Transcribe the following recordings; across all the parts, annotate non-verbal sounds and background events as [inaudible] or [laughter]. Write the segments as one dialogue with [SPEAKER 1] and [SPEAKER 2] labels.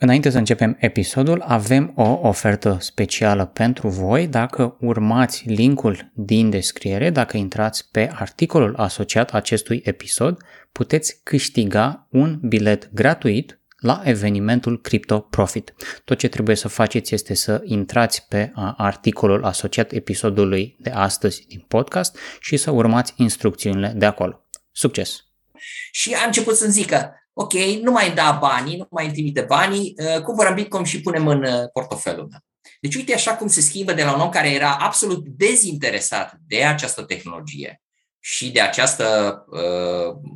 [SPEAKER 1] Înainte să începem episodul, avem o ofertă specială pentru voi. Dacă urmați linkul din descriere, dacă intrați pe articolul asociat acestui episod, puteți câștiga un bilet gratuit la evenimentul Crypto Profit. Tot ce trebuie să faceți este să intrați pe articolul asociat episodului de astăzi din podcast și să urmați instrucțiunile de acolo. Succes!
[SPEAKER 2] Și a început să-mi zică, ok, nu mai da banii, nu mai îmi trimite banii, uh, cumpărăm Bitcoin și punem în uh, portofelul meu. Deci uite așa cum se schimbă de la un om care era absolut dezinteresat de această tehnologie și de această uh,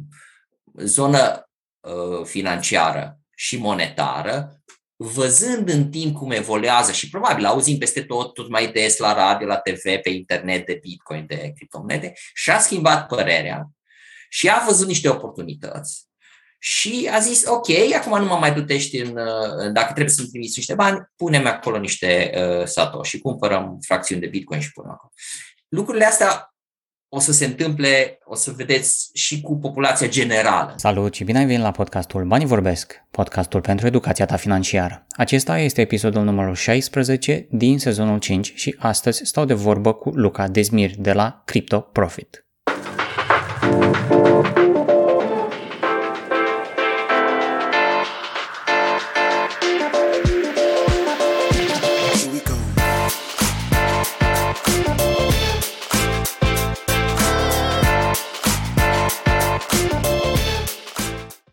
[SPEAKER 2] zonă uh, financiară și monetară, văzând în timp cum evoluează și probabil auzim peste tot, tot mai des la radio, la TV, pe internet de Bitcoin, de criptomonede, și-a schimbat părerea și a văzut niște oportunități și a zis, ok, acum nu mă mai dutești în, dacă trebuie să-mi trimiți niște bani, punem acolo niște uh, satoshi, cumpărăm fracțiuni de Bitcoin și punem acolo. Lucrurile astea o să se întâmple, o să vedeți și cu populația generală.
[SPEAKER 1] Salut și bine ai venit la podcastul Banii Vorbesc, podcastul pentru educația ta financiară. Acesta este episodul numărul 16 din sezonul 5 și astăzi stau de vorbă cu Luca Dezmir de la Crypto Profit.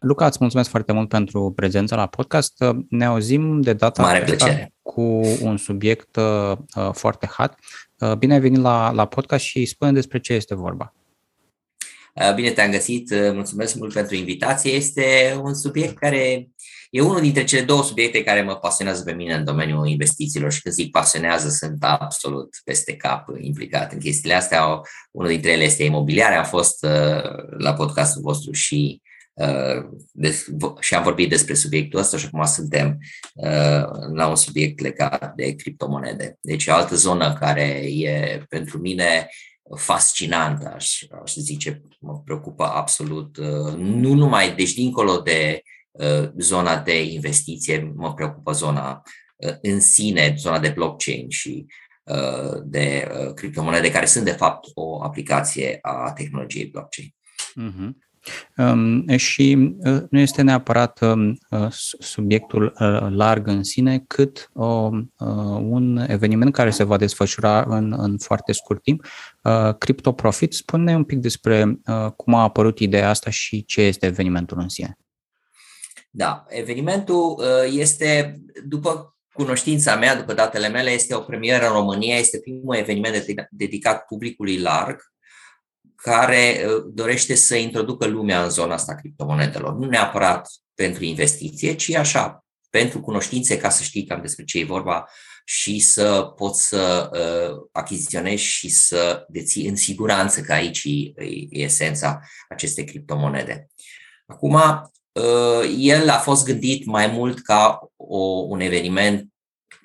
[SPEAKER 1] Luca, îți mulțumesc foarte mult pentru prezența la podcast. Ne auzim de data
[SPEAKER 2] Mare plăcere.
[SPEAKER 1] cu un subiect uh, foarte hot. Uh, bine ai venit la, la podcast și spune despre ce este vorba.
[SPEAKER 2] Uh, bine te-am găsit, uh, mulțumesc mult pentru invitație. Este un subiect care e unul dintre cele două subiecte care mă pasionează pe mine în domeniul investițiilor și când zic pasionează, sunt absolut peste cap implicat în chestiile astea. Unul dintre ele este imobiliare. Am fost la podcastul vostru și și am vorbit despre subiectul ăsta și acum suntem la un subiect legat de criptomonede. Deci o altă zonă care e pentru mine fascinantă, aș, aș zice, mă preocupă absolut, nu numai, deci dincolo de zona de investiție, mă preocupă zona în sine, zona de blockchain și de criptomonede, care sunt de fapt o aplicație a tehnologiei blockchain.
[SPEAKER 1] Uh-huh. Um, și uh, nu este neapărat um, uh, subiectul uh, larg în sine, cât un eveniment care se va desfășura în, în foarte scurt timp. Crypto Profit, spune un pic despre cum a apărut ideea asta și ce este evenimentul în sine.
[SPEAKER 2] Da, evenimentul este, după cunoștința mea, după datele mele, este o premieră în România, este primul eveniment dedicat publicului larg care uh, dorește să introducă lumea în zona asta criptomonedelor. Nu neapărat pentru investiție, ci așa, pentru cunoștințe, ca să știi cam despre ce e vorba și să poți să uh, achiziționezi și să deții în siguranță că aici e, e esența acestei criptomonede. Acum, uh, el a fost gândit mai mult ca o, un eveniment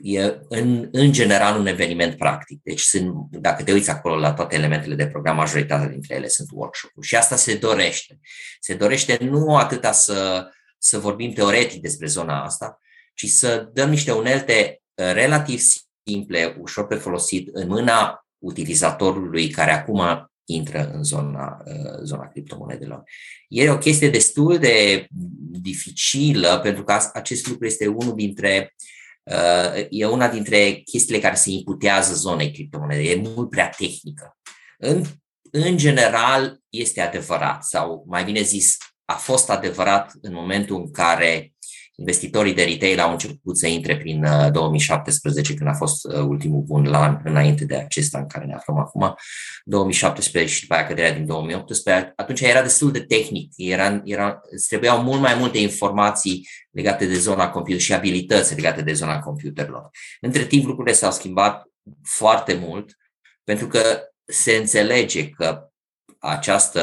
[SPEAKER 2] e în, în general un eveniment practic. Deci sunt, dacă te uiți acolo la toate elementele de program, majoritatea dintre ele sunt workshop-uri. Și asta se dorește. Se dorește nu atâta să, să vorbim teoretic despre zona asta, ci să dăm niște unelte uh, relativ simple, ușor pe folosit, în mâna utilizatorului care acum intră în zona, uh, zona criptomonedelor. E o chestie destul de dificilă, pentru că acest lucru este unul dintre uh, Uh, e una dintre chestiile care se imputează zonei criptomonede. E mult prea tehnică. În, în general, este adevărat, sau mai bine zis, a fost adevărat în momentul în care investitorii de retail au început să intre prin 2017, uh, când a fost uh, ultimul bun la an înainte de acesta în care ne aflăm acum, 2017 și după aia căderea din 2018, atunci era destul de tehnic, era, era, îți trebuiau mult mai multe informații legate de zona computer și abilități legate de zona computerelor. Între timp lucrurile s-au schimbat foarte mult, pentru că se înțelege că această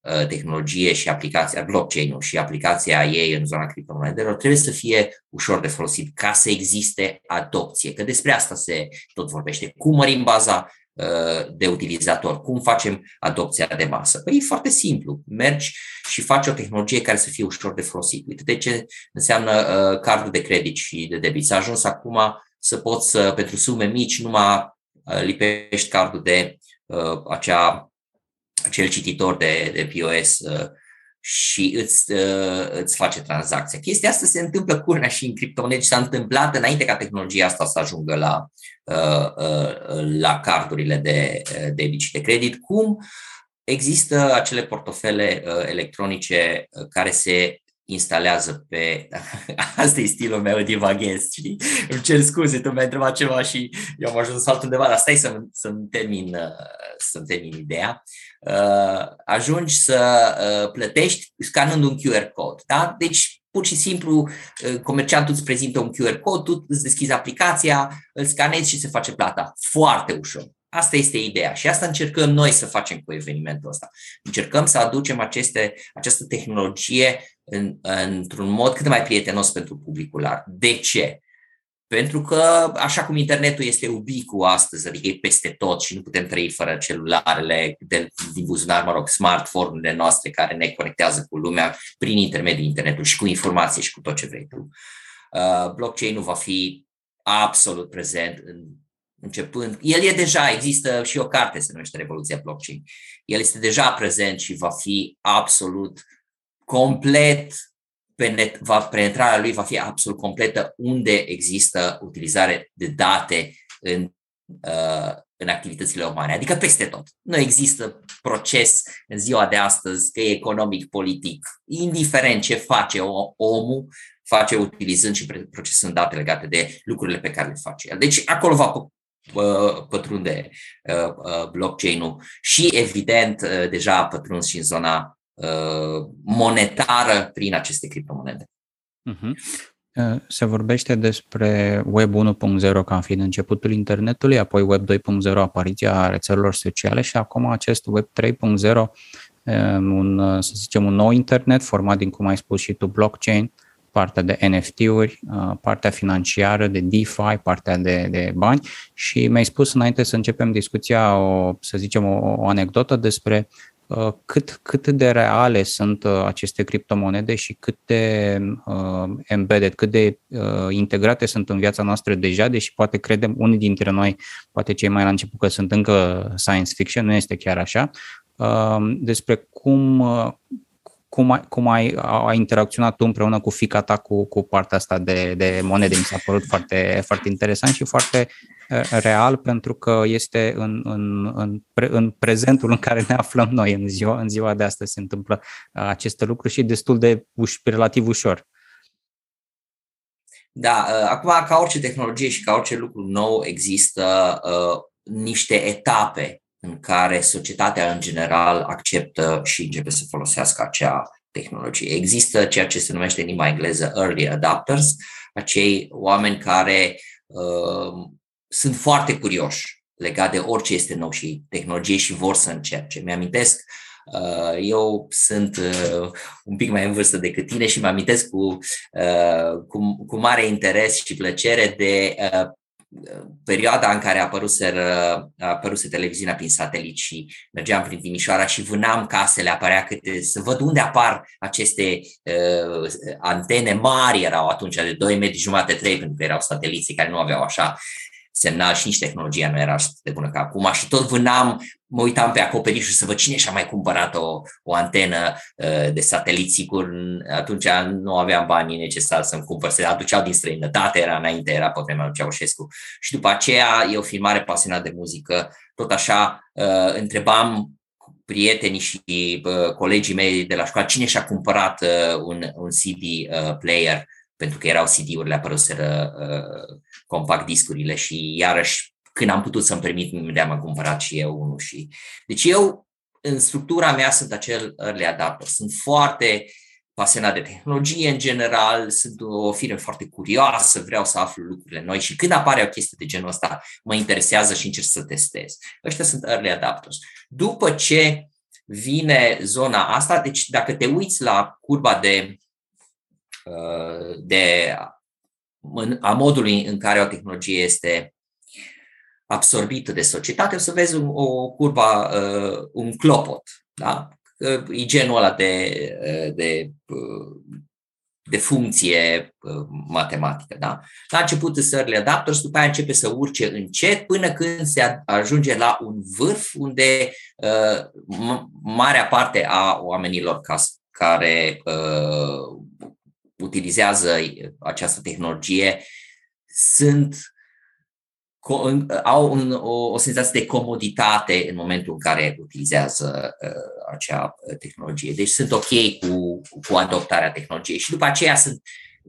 [SPEAKER 2] uh, tehnologie și aplicația blockchain-ul și aplicația ei în zona criptomonedelor trebuie să fie ușor de folosit ca să existe adopție, că despre asta se tot vorbește. Cum mărim baza de utilizator. Cum facem adopția de masă? Păi e foarte simplu. Mergi și faci o tehnologie care să fie ușor de folosit. Uite de ce înseamnă cardul de credit și de debit. S-a ajuns acum să poți să, pentru sume mici, numai lipești cardul de acea, acel cititor de, de POS și îți, uh, îți face tranzacția. Chestia asta se întâmplă curna și în criptomonede și s-a întâmplat înainte ca tehnologia asta să ajungă la, uh, uh, la cardurile de debit și de credit. Cum există acele portofele electronice care se instalează pe... [laughs] Asta e stilul meu, divaghez, știi? Îmi cer scuze, tu mi-ai întrebat ceva și eu am ajuns altundeva, dar stai să-mi, să-mi, termin, să-mi termin ideea. Uh, ajungi să uh, plătești scanând un QR code. Da? Deci, pur și simplu, uh, comerciantul îți prezintă un QR code, tu îți deschizi aplicația, îl scanezi și se face plata. Foarte ușor. Asta este ideea și asta încercăm noi să facem cu evenimentul ăsta. Încercăm să aducem aceste, această tehnologie în, într-un mod cât mai prietenos pentru publicul larg. De ce? Pentru că, așa cum internetul este ubicu astăzi, adică e peste tot și nu putem trăi fără celularele de, din buzunar, mă rog, smartphone-urile noastre care ne conectează cu lumea prin intermediul internetului și cu informație și cu tot ce vrei tu. Uh, blockchain-ul va fi absolut prezent în începând. El e deja, există și o carte, se numește Revoluția Blockchain. El este deja prezent și va fi absolut complet va, penetrarea lui va fi absolut completă unde există utilizare de date în, uh, în activitățile umane, adică peste tot. Nu există proces în ziua de astăzi, că e economic, politic, indiferent ce face omul, face utilizând și procesând date legate de lucrurile pe care le face el. Deci acolo va uh, pătrunde uh, blockchain-ul și evident deja a pătruns și în zona Uh, monetară prin aceste criptomonede.
[SPEAKER 1] Uh-huh. Se vorbește despre Web 1.0 ca fiind începutul internetului, apoi Web 2.0 apariția rețelelor sociale și acum acest Web 3.0, uh, un, să zicem, un nou internet format din, cum ai spus și tu, blockchain, partea de NFT-uri, partea financiară, de DeFi, partea de, de bani și mi-ai spus înainte să începem discuția, o, să zicem, o, o anecdotă despre Uh, cât, cât de reale sunt uh, aceste criptomonede și cât de uh, embedded, cât de uh, integrate sunt în viața noastră deja, deși poate credem unii dintre noi, poate cei mai la început că sunt încă science fiction, nu este chiar așa, uh, despre cum, uh, cum, ai, cum ai, ai interacționat tu împreună cu fica ta cu, cu partea asta de, de monede. Mi s-a părut foarte, foarte interesant și foarte real pentru că este în, în, în, pre, în prezentul în care ne aflăm noi în ziua, în ziua de astăzi se întâmplă aceste lucruri și destul de uș, relativ ușor.
[SPEAKER 2] Da, acum ca orice tehnologie și ca orice lucru nou există uh, niște etape în care societatea în general acceptă și începe să folosească acea tehnologie. Există ceea ce se numește în limba engleză early adopters, acei oameni care uh, sunt foarte curioși legat de orice este nou și tehnologie și vor să încerce. Mi-amintesc, uh, eu sunt uh, un pic mai în vârstă decât tine și mi-amintesc cu, uh, cu, cu mare interes și plăcere de perioada în care a apărut, a apărut televiziunea prin satelit și mergeam prin Timișoara și vânam casele, apărea câte, să văd unde apar aceste uh, antene mari, erau atunci de 2 metri jumate, 3, pentru că erau sateliții care nu aveau așa semnal și nici tehnologia nu era de bună ca acum. Și tot vânam, mă uitam pe acoperiș să văd cine și-a mai cumpărat o, o antenă uh, de satelit, sigur, atunci nu aveam banii necesari să-mi cumpăr, se aduceau din străinătate, era înainte, era pe vremea lui Ceaușescu. Și după aceea eu fiind mare pasionat de muzică, tot așa uh, întrebam prietenii și uh, colegii mei de la școală cine și-a cumpărat uh, un, un CD uh, player pentru că erau CD-urile, apăruseră uh, compact discurile și iarăși când am putut să-mi permit, imediat am cumpărat și eu unul. Și... Deci eu, în structura mea, sunt acel early adapter. Sunt foarte pasionat de tehnologie în general, sunt o fire foarte curioasă, vreau să aflu lucrurile noi și când apare o chestie de genul ăsta, mă interesează și încerc să testez. Ăștia sunt early adapters. După ce vine zona asta, deci dacă te uiți la curba de de a modului în care o tehnologie este absorbită de societate, o să vezi un, o curba, uh, un clopot. Da? E genul ăla de, uh, de, uh, de funcție matematică. Da? La început sunt early adapters, după aia începe să urce încet până când se ajunge la un vârf unde uh, marea parte a oamenilor ca, care uh, utilizează această tehnologie sunt au un, o, o senzație de comoditate în momentul în care utilizează uh, acea uh, tehnologie. Deci sunt ok cu, cu adoptarea tehnologiei. Și după aceea sunt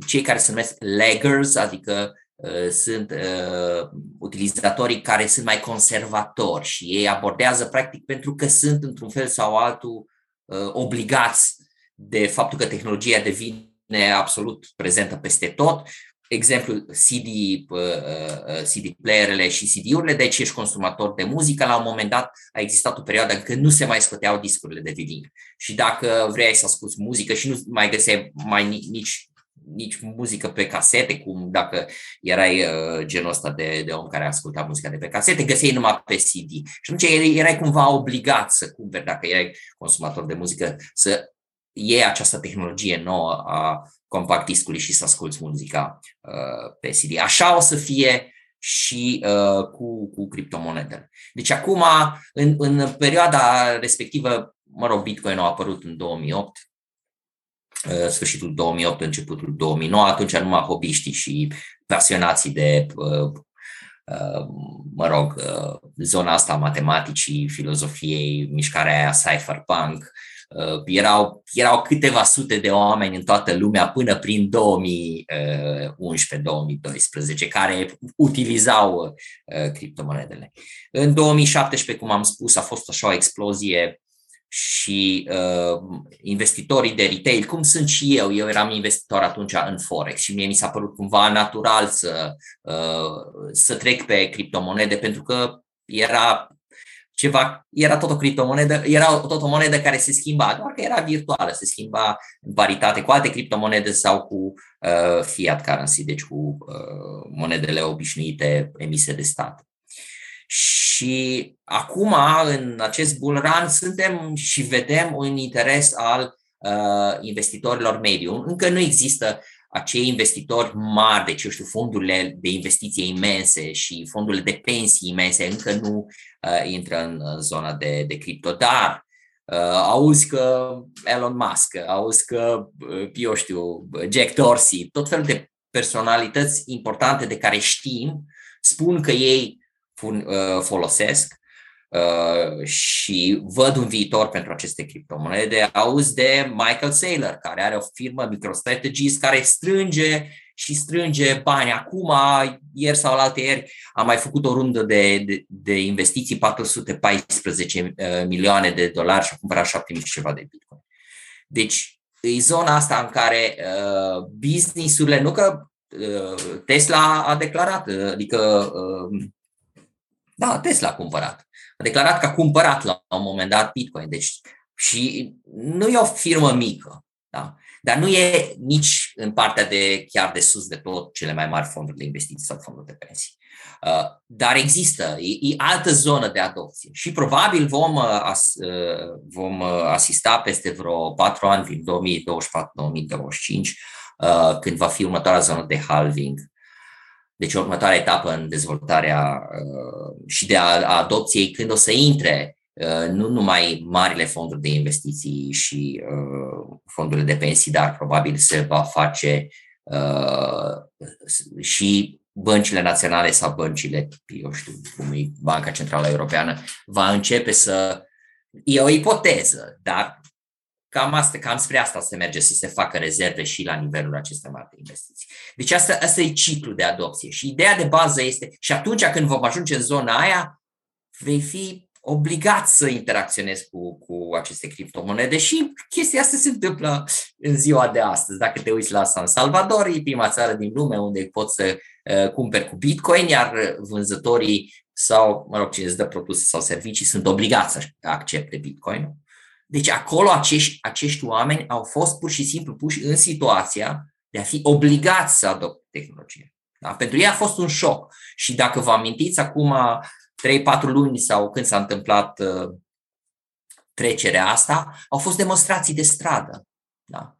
[SPEAKER 2] cei care se numesc laggers, adică uh, sunt uh, utilizatorii care sunt mai conservatori și ei abordează practic pentru că sunt într-un fel sau altul uh, obligați de faptul că tehnologia devine absolut prezentă peste tot exemplu CD, uh, uh, CD playerele și CD-urile, deci ești consumator de muzică, la un moment dat a existat o perioadă în când nu se mai scoteau discurile de vinil. Și dacă vrei să asculti muzică și nu mai găseai mai nici nici muzică pe casete, cum dacă erai uh, genul ăsta de, de om care asculta muzica de pe casete, găseai numai pe CD. Și atunci erai cumva obligat să cumperi, dacă erai consumator de muzică, să iei această tehnologie nouă a compact discului și să asculți muzica uh, pe CD. Așa o să fie și uh, cu, cu criptomonedele. Deci acum, în, în perioada respectivă, mă rog, Bitcoin a apărut în 2008, uh, sfârșitul 2008, începutul 2009, atunci numai hobiștii și pasionații de, uh, uh, mă rog, uh, zona asta a matematicii, filozofiei, mișcarea aia cypherpunk, Uh, erau, erau câteva sute de oameni în toată lumea până prin 2011-2012 care utilizau uh, criptomonedele. În 2017, cum am spus, a fost așa o explozie și uh, investitorii de retail, cum sunt și eu, eu eram investitor atunci în Forex și mie mi s-a părut cumva natural să, uh, să trec pe criptomonede pentru că era ceva, era tot o criptomonedă, era tot o monedă care se schimba, doar că era virtuală, se schimba în paritate cu alte criptomonede sau cu uh, fiat currency, deci cu uh, monedele obișnuite emise de stat. Și acum, în acest bull run, suntem și vedem un interes al uh, investitorilor mediu. Încă nu există acei investitori mari, deci eu știu, fondurile de investiție imense și fondurile de pensii imense încă nu uh, intră în, în zona de, de cripto, dar uh, auzi că Elon Musk, auzi că, uh, eu știu, Jack Dorsey, tot felul de personalități importante de care știm, spun că ei fun, uh, folosesc Uh, și văd un viitor pentru aceste criptomonede. Auzi de Michael Saylor, care are o firmă MicroStrategies care strânge și strânge bani. Acum, ieri sau alte ieri, a mai făcut o rundă de, de, de investiții, 414 uh, milioane de dolari și a cumpărat 7000 ceva de bitcoin. Deci, e zona asta în care uh, business-urile, nu că uh, Tesla a declarat, uh, adică uh, da, Tesla a cumpărat a declarat că a cumpărat la un moment dat Bitcoin. Deci, și nu e o firmă mică, da? dar nu e nici în partea de chiar de sus de tot cele mai mari fonduri de investiții sau fonduri de pensii. Uh, dar există, e, e altă zonă de adopție și probabil vom, uh, as, uh, vom asista peste vreo patru ani, din 2024-2025, când va fi următoarea zonă de halving deci următoarea etapă în dezvoltarea uh, și de a, a adopției când o să intre uh, nu numai marile fonduri de investiții și uh, fondurile de pensii, dar probabil se va face și băncile naționale sau băncile, eu știu cum e Banca Centrală Europeană, va începe să. E o ipoteză, dar Cam, asta, cam spre asta se merge, să se facă rezerve și la nivelul acestor mari de investiții. Deci asta, asta e ciclul de adopție. Și ideea de bază este, și atunci când vom ajunge în zona aia, vei fi obligat să interacționezi cu, cu aceste criptomonede și chestia asta se întâmplă în ziua de astăzi. Dacă te uiți la San Salvador, e prima țară din lume unde poți să uh, cumperi cu Bitcoin, iar vânzătorii sau, mă rog, cine îți dă produse sau servicii sunt obligați să accepte Bitcoin. Deci acolo acești, acești oameni au fost pur și simplu puși în situația de a fi obligați să adopte tehnologie. Da? Pentru ei a fost un șoc. Și dacă vă amintiți, acum 3-4 luni sau când s-a întâmplat uh, trecerea asta, au fost demonstrații de stradă. Da?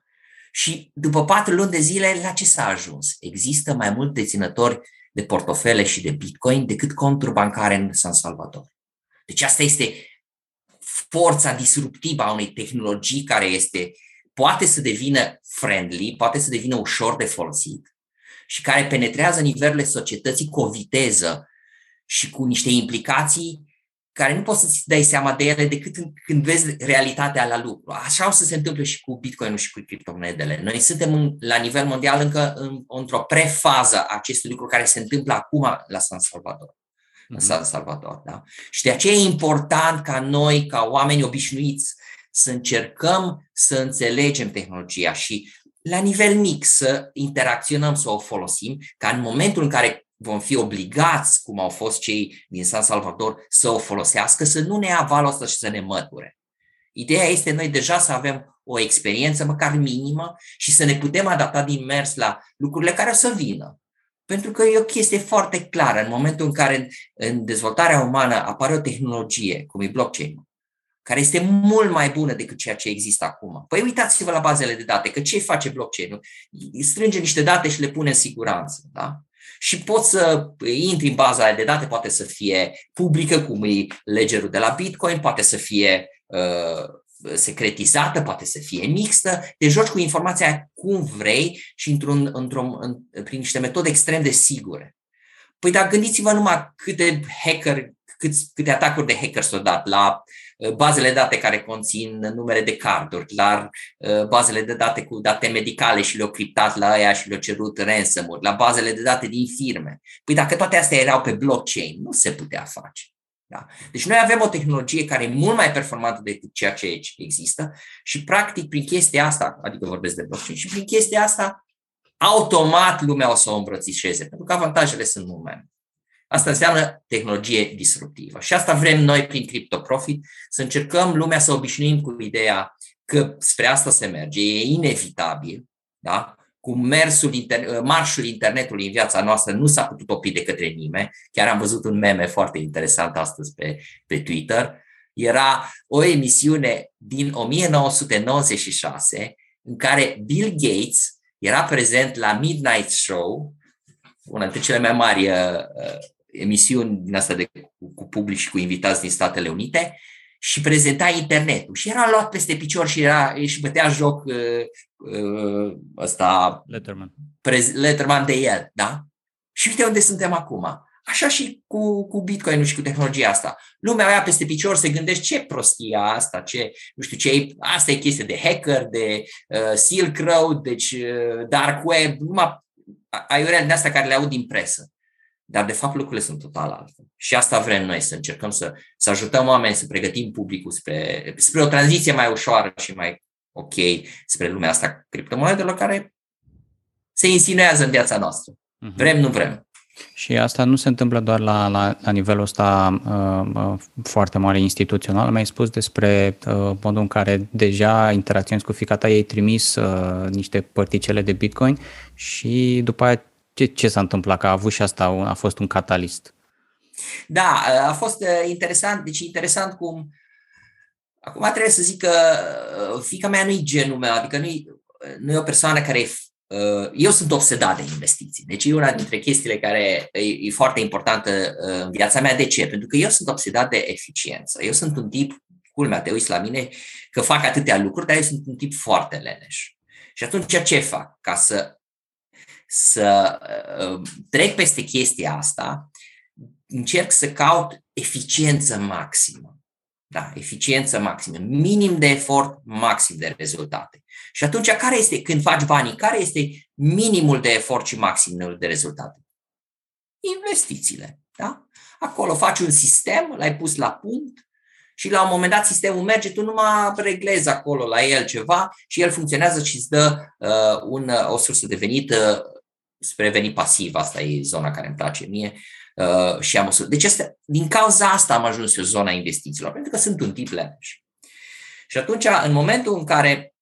[SPEAKER 2] Și după patru luni de zile, la ce s-a ajuns? Există mai mulți deținători de portofele și de bitcoin decât conturi bancare în San Salvador. Deci asta este forța disruptivă a unei tehnologii care este poate să devină friendly, poate să devină ușor de folosit și care penetrează nivelurile societății cu o viteză și cu niște implicații care nu poți să-ți dai seama de ele decât când vezi realitatea la lucru. Așa o să se întâmple și cu Bitcoin și cu criptomonedele. Noi suntem în, la nivel mondial încă în, într-o prefază a acestui lucru care se întâmplă acum la San Salvador. Mm-hmm. În mhm. San Salvador, da? Și de aceea e important ca noi, ca oameni obișnuiți, să încercăm să înțelegem tehnologia și la nivel mic să interacționăm, să o folosim, ca în momentul în care vom fi obligați, cum au fost cei din San Salvador, să o folosească, să nu ne ia valul ăsta și să ne măture. Ideea este noi deja să avem o experiență măcar minimă și să ne putem adapta din mers la lucrurile care o să vină. Pentru că e o chestie foarte clară. În momentul în care în dezvoltarea umană apare o tehnologie, cum e blockchain, care este mult mai bună decât ceea ce există acum. Păi uitați-vă la bazele de date, că ce face blockchain-ul? Strânge niște date și le pune în siguranță. Da? și poți să intri în baza de date, poate să fie publică, cum e legerul de la Bitcoin, poate să fie uh, secretizată, poate să fie mixtă, te joci cu informația cum vrei și într-un, într-un, în, prin niște metode extrem de sigure. Păi dar gândiți-vă numai câte hacker, câți, câte atacuri de hacker s-au dat la Uh, bazele de date care conțin numere de carduri, la uh, bazele de date cu date medicale și le-au criptat la aia și le-au cerut ransom la bazele de date din firme. Păi dacă toate astea erau pe blockchain, nu se putea face. Da? Deci noi avem o tehnologie care e mult mai performantă decât ceea ce există și practic prin chestia asta, adică vorbesc de blockchain, și prin chestia asta automat lumea o să o îmbrățișeze, pentru că avantajele sunt mult mai Asta înseamnă tehnologie disruptivă. Și asta vrem noi prin CryptoProfit, să încercăm lumea să obișnuim cu ideea că spre asta se merge, e inevitabil, da? Cu mersul, inter- marșul internetului în viața noastră nu s-a putut opri de către nimeni. Chiar am văzut un meme foarte interesant astăzi pe, pe Twitter. Era o emisiune din 1996 în care Bill Gates era prezent la Midnight Show, una dintre cele mai mari uh, emisiuni din asta de, cu, cu public și cu invitați din Statele Unite și prezenta internetul. Și era luat peste picior și era, și bătea joc uh, uh, ăsta
[SPEAKER 1] Letterman.
[SPEAKER 2] Prez, Letterman de el, da? Și uite unde suntem acum. Așa și cu, cu bitcoin și cu tehnologia asta. Lumea aia peste picior se gândește ce prostia asta, ce, nu știu ce, asta e chestie de hacker, de uh, Silk Road, deci uh, Dark Web, numai aiurele de astea care le aud din presă. Dar, de fapt, lucrurile sunt total altfel. Și asta vrem noi, să încercăm să, să ajutăm oamenii, să pregătim publicul spre, spre o tranziție mai ușoară și mai ok spre lumea asta criptomonedelor care se insinuează în viața noastră. Uh-huh. Vrem, nu vrem.
[SPEAKER 1] Și asta nu se întâmplă doar la, la, la nivelul ăsta uh, uh, foarte mare instituțional. Mi-ai spus despre uh, modul în care deja interacționezi cu fica ta, ei trimis uh, niște părticele de Bitcoin și după aia ce, ce s-a întâmplat? Că a avut și asta, a fost un catalist.
[SPEAKER 2] Da, a fost uh, interesant. Deci interesant cum... Acum trebuie să zic că uh, fica mea nu-i genul meu, adică nu-i, nu e o persoană care e uh, eu sunt obsedat de investiții. Deci e una dintre chestiile care e, e foarte importantă în viața mea. De ce? Pentru că eu sunt obsedat de eficiență. Eu sunt un tip, culmea, te uiți la mine, că fac atâtea lucruri, dar eu sunt un tip foarte leneș. Și atunci ce fac? Ca să să uh, trec peste chestia asta, încerc să caut eficiență maximă. Da, eficiență maximă, minim de efort, maxim de rezultate. Și atunci, care este, când faci banii, care este minimul de efort și maximul de rezultate? Investițiile. Da? Acolo faci un sistem, l-ai pus la punct și la un moment dat sistemul merge, tu numai reglezi acolo la el ceva și el funcționează și îți dă uh, un, o sursă de venit uh, spre veni pasiv, asta e zona care îmi place mie uh, și am măsuri. Deci asta, din cauza asta am ajuns eu zona investițiilor, pentru că sunt un tip leneș. Și atunci, în momentul în care,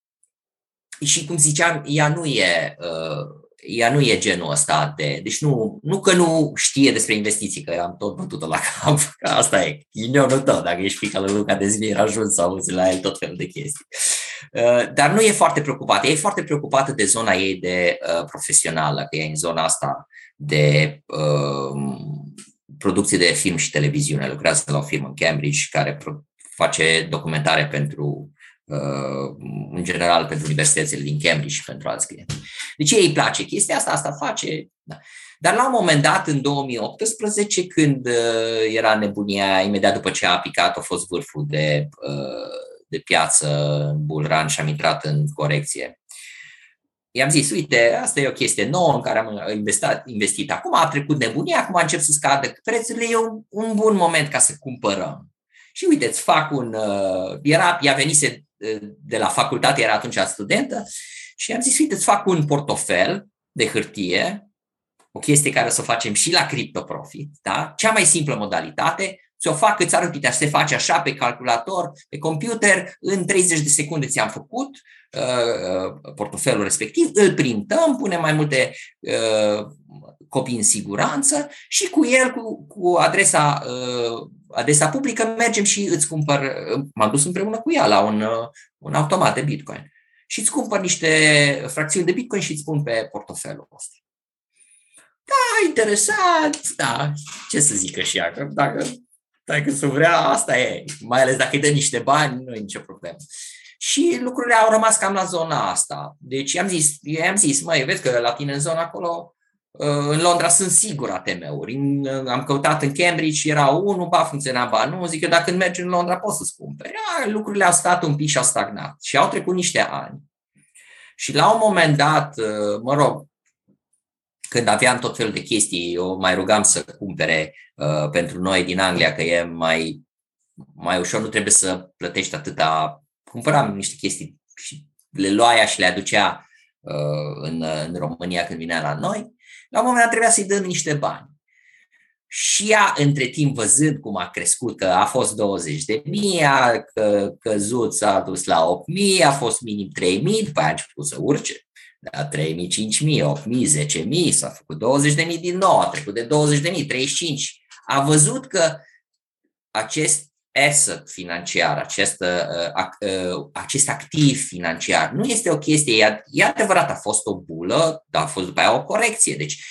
[SPEAKER 2] și cum ziceam, ea nu e uh, ea nu e genul ăsta de... Deci nu, nu că nu știe despre investiții, că am tot bătut-o la cap, [laughs] că asta e ghinionul tău, dacă ești pica lui Luca de zi, ajuns sau auzi la el tot felul de chestii. Uh, dar nu e foarte preocupată. E foarte preocupată de zona ei de uh, profesională, că e în zona asta de uh, producție de film și televiziune. Lucrează la o firmă în Cambridge care face documentare pentru Uh, în general pentru universitățile din Cambridge și pentru alți clienți. Deci ei îi place chestia asta, asta face. Da. Dar la un moment dat, în 2018, când uh, era nebunia, imediat după ce a picat, a fost vârful de, uh, de piață în Bulran și am intrat în corecție. I-am zis, uite, asta e o chestie nouă în care am investit, investit. Acum a trecut nebunia, acum încep să scadă prețurile, e un, un bun moment ca să cumpărăm. Și uite, îți fac un... Era, ea venise de la facultate, era atunci studentă, și am zis, uite, îți fac un portofel de hârtie, o chestie care o să o facem și la CryptoProfit, da? cea mai simplă modalitate, ți-o fac, îți arăt, uite, se face așa pe calculator, pe computer, în 30 de secunde ți-am făcut uh, uh, portofelul respectiv, îl printăm, punem mai multe uh, copii în siguranță și cu el, cu, cu adresa uh, adesea publică, mergem și îți cumpăr, m-am dus împreună cu ea la un, un automat de Bitcoin și îți cumpăr niște fracțiuni de Bitcoin și îți pun pe portofelul ăsta. Da, interesant, da, ce să zică și ea, că dacă, dacă să vrea, asta e, mai ales dacă îi dă niște bani, nu e nicio problemă. Și lucrurile au rămas cam la zona asta. Deci i-am zis, i-am zis, măi, vezi că la tine în zona acolo în Londra sunt sigur ATM-uri. Am căutat în Cambridge, era unul, ba funcționa, ba nu. Zic că dacă mergi în Londra poți să-ți cumperi. lucrurile au stat un pic și au stagnat. Și au trecut niște ani. Și la un moment dat, mă rog, când aveam tot felul de chestii, eu mai rugam să cumpere uh, pentru noi din Anglia, că e mai, mai ușor, nu trebuie să plătești atâta. Cumpăram niște chestii și le lua și le aducea uh, în, în România când vinea la noi la un moment dat trebuia să-i dăm niște bani. Și ea, între timp, văzând cum a crescut, că a fost 20 de mii, a căzut, s-a dus la 8 mii, a fost minim 3 mii, după aia a început să urce. Da, 3 mii, 5 mii, 8 mii, 10 mii, s-a făcut 20 de mii din nou, a trecut de 20 de mii, 35. A văzut că acest asset financiar, acest, uh, uh, acest activ financiar. Nu este o chestie, e, e adevărat, a fost o bulă, dar a fost după aia o corecție. Deci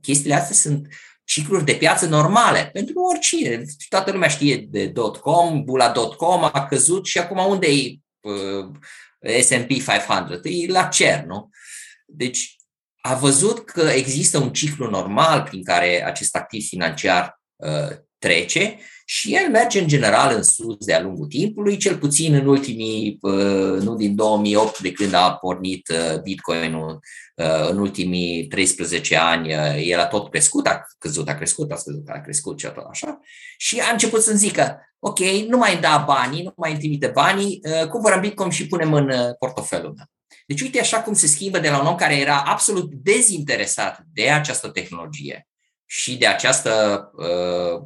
[SPEAKER 2] chestiile astea sunt cicluri de piață normale pentru oricine. Toată lumea știe de .com, bula .com a căzut și acum unde e uh, S&P 500? E la cer, nu? Deci a văzut că există un ciclu normal prin care acest activ financiar uh, trece și el merge în general în sus de-a lungul timpului, cel puțin în ultimii, uh, nu din 2008, de când a pornit uh, Bitcoin-ul, uh, în ultimii 13 ani, el a tot crescut, a căzut, a crescut, a scăzut, a crescut și tot așa. Și a început să zică, ok, nu mai da banii, nu mai trimite banii, cumpărăm Bitcoin și punem în portofelul meu. Deci uite așa cum se schimbă de la un om care era absolut dezinteresat de această tehnologie și de această uh,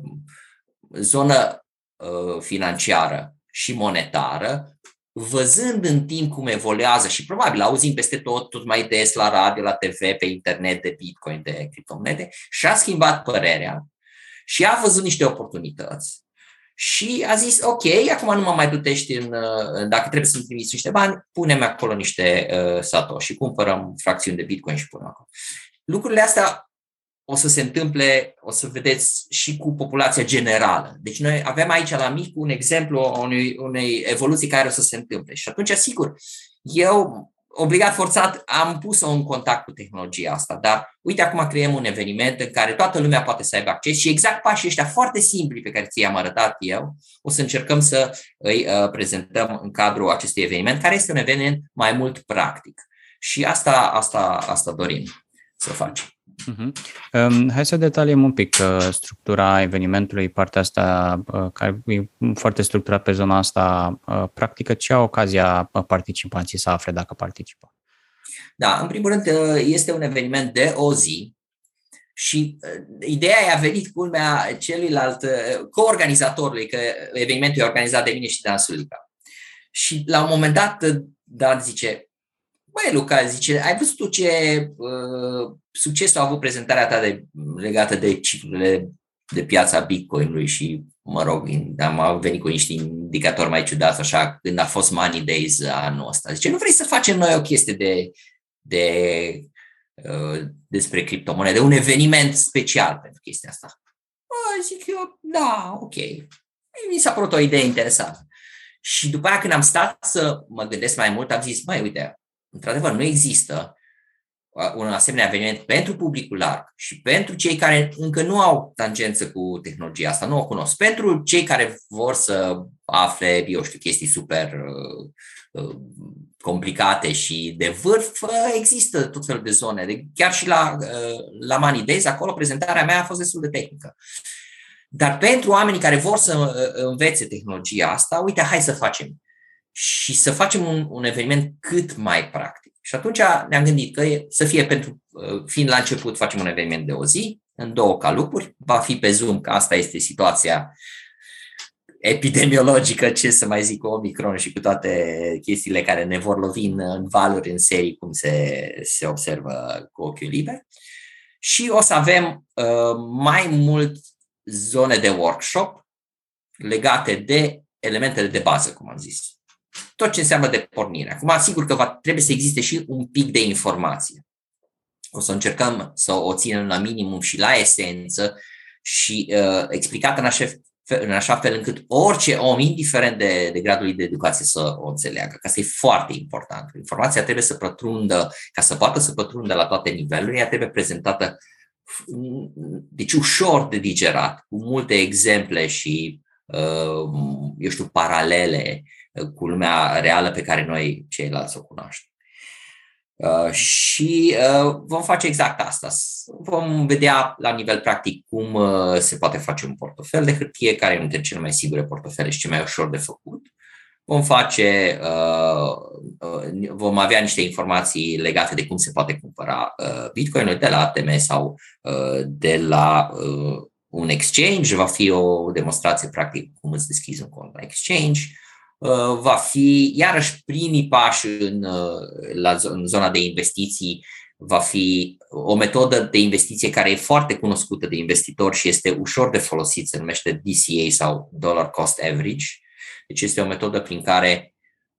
[SPEAKER 2] zonă uh, financiară și monetară, văzând în timp cum evoluează și probabil auzim peste tot, tot mai des la radio, la TV, pe internet de Bitcoin, de criptomonede, și-a schimbat părerea și a văzut niște oportunități și a zis, ok, acum nu mă mai dutești în, uh, dacă trebuie să-mi trimiți niște bani, punem acolo niște uh, satoshi, cumpărăm fracțiuni de Bitcoin și punem acolo. Lucrurile astea o să se întâmple, o să vedeți și cu populația generală. Deci noi avem aici la mic un exemplu unei, unei evoluții care o să se întâmple. Și atunci, sigur, eu, obligat, forțat, am pus-o în contact cu tehnologia asta, dar uite, acum creăm un eveniment în care toată lumea poate să aibă acces și exact pașii ăștia foarte simpli pe care ți-i-am arătat eu, o să încercăm să îi uh, prezentăm în cadrul acestui eveniment, care este un eveniment mai mult practic. Și asta, asta, asta dorim să facem.
[SPEAKER 1] Uh-huh. Um, hai să detaliem un pic uh, structura evenimentului, partea asta uh, care e foarte structurat pe zona asta uh, practică. Ce au ocazia uh, participanții să afle dacă participă?
[SPEAKER 2] Da, în primul rând uh, este un eveniment de o zi și uh, ideea a venit culmea celuilalt coorganizatorului, că evenimentul e organizat de mine și Dan Sulica. Și la un moment dat Dan zice, Păi, Luca, zice, ai văzut tu ce uh, succes a avut prezentarea ta de, legată de ciclurile de piața Bitcoin-ului și, mă rog, am venit cu niște indicatori mai ciudați, așa, când a fost Money Days anul ăsta. Zice, nu vrei să facem noi o chestie de, de uh, despre criptomonede, un eveniment special pentru chestia asta? Bă, zic eu, da, ok. Mi s-a părut o idee interesantă. Și după aia când am stat să mă gândesc mai mult, am zis, mai uite, într-adevăr, nu există un asemenea eveniment pentru publicul larg și pentru cei care încă nu au tangență cu tehnologia asta, nu o cunosc, pentru cei care vor să afle, eu știu, chestii super uh, uh, complicate și de vârf, uh, există tot felul de zone. De, chiar și la, uh, la Money Days, acolo prezentarea mea a fost destul de tehnică. Dar pentru oamenii care vor să uh, învețe tehnologia asta, uite, hai să facem. Și să facem un, un eveniment cât mai practic. Și atunci ne-am gândit că e, să fie pentru, uh, fiind la început, facem un eveniment de o zi, în două calupuri, va fi pe Zoom, că asta este situația epidemiologică, ce să mai zic, cu Omicron și cu toate chestiile care ne vor lovi în, în valuri, în serii, cum se, se observă cu ochiul liber. Și o să avem uh, mai mult zone de workshop legate de elementele de bază, cum am zis. Tot ce înseamnă de pornire. Acum, asigur că va, trebuie să existe și un pic de informație. O să încercăm să o ținem la minimum și la esență și uh, explicat în așa, în așa fel încât orice om, indiferent de, de gradul de educație, să o înțeleagă. Că asta e foarte important. Informația trebuie să pătrundă, ca să poată să pătrundă la toate nivelurile, ea trebuie prezentată deci ușor de digerat, cu multe exemple și, uh, eu știu, paralele uh, cu lumea reală pe care noi ceilalți o cunoaștem. Uh, și vom face exact asta. Vom vedea la nivel practic cum se poate face un portofel de hârtie, care e unul dintre cele mai sigure portofele și cel mai ușor de făcut vom face, uh, uh, vom avea niște informații legate de cum se poate cumpăra uh, Bitcoin de la ATM sau de la un exchange, va fi o demonstrație practic cum îți deschizi un cont la exchange, va fi iarăși primii pași în, la, în zona de investiții, va fi o metodă de investiție care e foarte cunoscută de investitori și este ușor de folosit, se numește DCA sau Dollar Cost Average, deci este o metodă prin care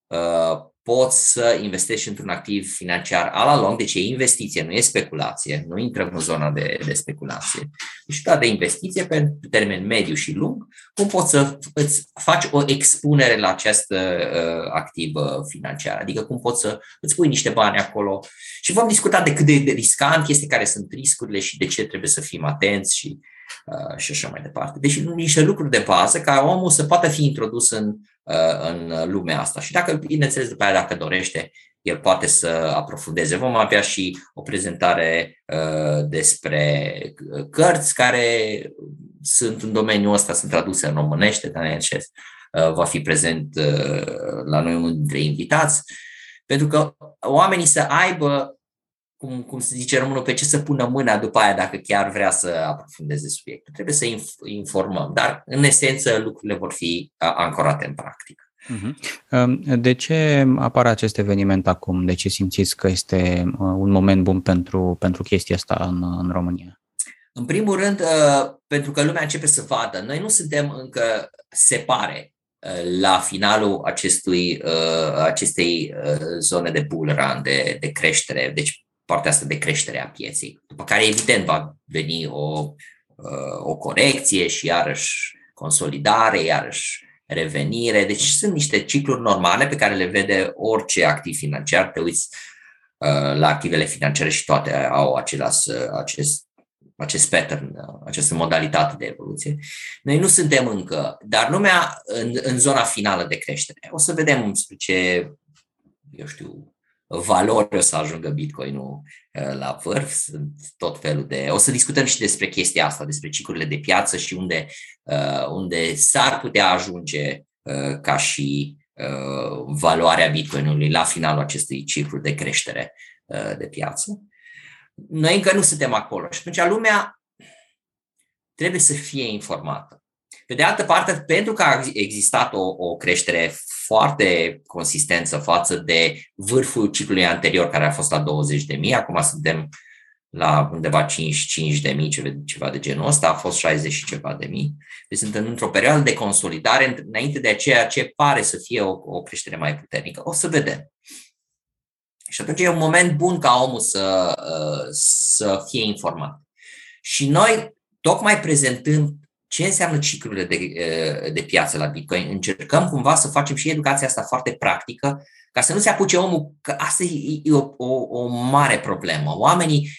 [SPEAKER 2] uh, poți să investești într-un activ financiar a la lung, deci e investiție, nu e speculație, nu intrăm în zona de, de speculație. Deci da, de investiție pe termen mediu și lung, cum poți să îți faci o expunere la acest uh, activ uh, financiar, adică cum poți să îți pui niște bani acolo și vom discuta de cât de riscant este, care sunt riscurile și de ce trebuie să fim atenți și Uh, și așa mai departe. Deci niște lucruri de bază ca omul să poată fi introdus în, uh, în lumea asta. Și dacă, bineînțeles, după aia, dacă dorește, el poate să aprofundeze. Vom avea și o prezentare uh, despre cărți care sunt în domeniul ăsta, sunt traduse în românește, Daniel Ces va fi prezent la noi unul dintre invitați, pentru că oamenii să aibă cum, cum se zice românul, pe ce să pună mâna după aia dacă chiar vrea să aprofundeze subiectul. Trebuie să informăm, dar în esență lucrurile vor fi ancorate în practică.
[SPEAKER 1] Mhm. De ce apare acest eveniment acum? De ce simțiți că este uh, un moment bun pentru, pentru chestia asta în, în România?
[SPEAKER 2] În primul rând, uh, pentru că lumea începe să vadă. Noi nu suntem încă, se pare, uh, la finalul acestui, acestei zone de bull run, de, de creștere. Deci partea asta de creștere a pieței. După care, evident, va veni o, uh, o corecție și iarăși consolidare, iarăși revenire. Deci sunt niște cicluri normale pe care le vede orice activ financiar. Te uiți uh, la activele financiare și toate au același, uh, acest, acest pattern, această modalitate de evoluție. Noi nu suntem încă, dar lumea în, în zona finală de creștere. O să vedem spre ce, eu știu, valori o să ajungă Bitcoin-ul uh, la vârf, sunt tot felul de... O să discutăm și despre chestia asta, despre ciclurile de piață și unde, uh, unde s-ar putea ajunge uh, ca și valoarea Bitcoin-ului la finalul acestui ciclu de creștere de piață. Noi încă nu suntem acolo și atunci lumea trebuie să fie informată. Pe de altă parte, pentru că a existat o, o creștere foarte consistență față de vârful ciclului anterior, care a fost la 20 de mii, acum suntem la undeva 55 de mii, ceva de genul ăsta, a fost 60 și ceva de mii. Deci sunt într-o perioadă de consolidare înainte de ceea ce pare să fie o, o creștere mai puternică. O să vedem. Și atunci e un moment bun ca omul să, uh, să fie informat. Și noi, tocmai prezentând ce înseamnă ciclurile de, uh, de piață la Bitcoin, încercăm cumva să facem și educația asta foarte practică, ca să nu se apuce omul, că asta e o, o, o mare problemă. Oamenii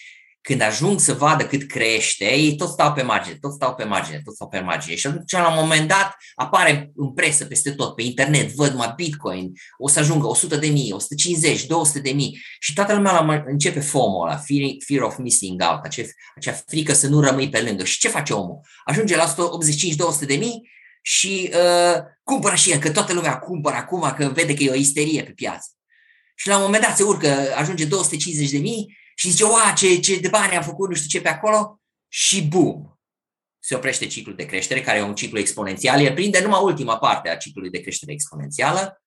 [SPEAKER 2] când ajung să vadă cât crește, ei tot stau pe margine, tot stau pe margine, tot stau pe margine. Și atunci, la un moment dat, apare în presă peste tot, pe internet, văd mai Bitcoin, o să ajungă 100 de mii, 150, 200 de mii și toată lumea la, începe FOMO ăla, fear of missing out, acea, acea frică să nu rămâi pe lângă. Și ce face omul? Ajunge la 185-200 de mii și uh, cumpără și el, că toată lumea cumpără acum, că vede că e o isterie pe piață. Și la un moment dat se urcă, ajunge 250 de mii și zice, oa, ce, ce de bani am făcut, nu știu ce pe acolo, și bum, se oprește ciclul de creștere, care e un ciclu exponențial, el prinde numai ultima parte a ciclului de creștere exponențială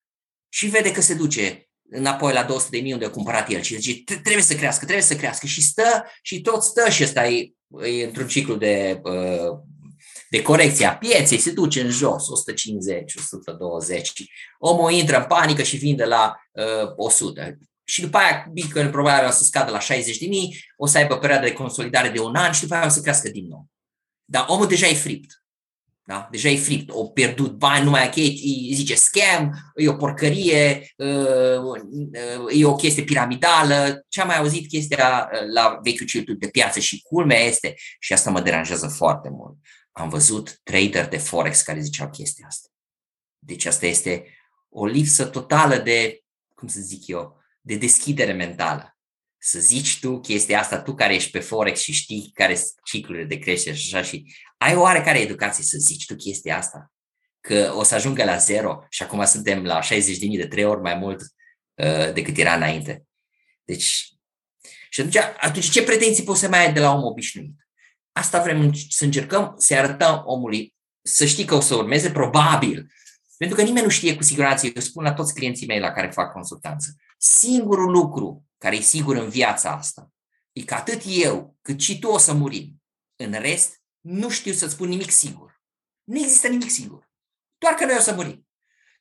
[SPEAKER 2] și vede că se duce înapoi la 200 de mii unde a cumpărat el. Și zice, trebuie să crească, trebuie să crească. Și stă și tot stă și ăsta e, e într-un ciclu de, uh, de corecție a pieței, se duce în jos, 150, 120, omul intră în panică și vinde la uh, 100 și după aia Bitcoin probabil o să scadă la 60 de mii, o să aibă perioadă de consolidare de un an și după aia o să crească din nou. Dar omul deja e fript. Da? Deja e fript, o pierdut bani, nu mai îi zice scam, e o porcărie, uh, e o chestie piramidală. Ce am mai auzit chestia uh, la vechiul circuit de piață și culmea este, și asta mă deranjează foarte mult, am văzut trader de Forex care ziceau chestia asta. Deci asta este o lipsă totală de, cum să zic eu, de deschidere mentală. Să zici tu chestia asta, tu care ești pe Forex și știi care sunt ciclurile de creștere și așa și ai o oarecare educație să zici tu chestia asta. Că o să ajungă la zero și acum suntem la 60.000 de trei ori mai mult uh, decât era înainte. Deci, și atunci, atunci ce pretenții poți să mai ai de la om obișnuit? Asta vrem să încercăm să arătăm omului, să știi că o să urmeze, probabil, pentru că nimeni nu știe cu siguranță, eu spun la toți clienții mei la care fac consultanță, Singurul lucru care e sigur în viața asta e că atât eu cât și tu o să murim. În rest, nu știu să spun nimic sigur. Nu există nimic sigur. Doar că noi o să murim.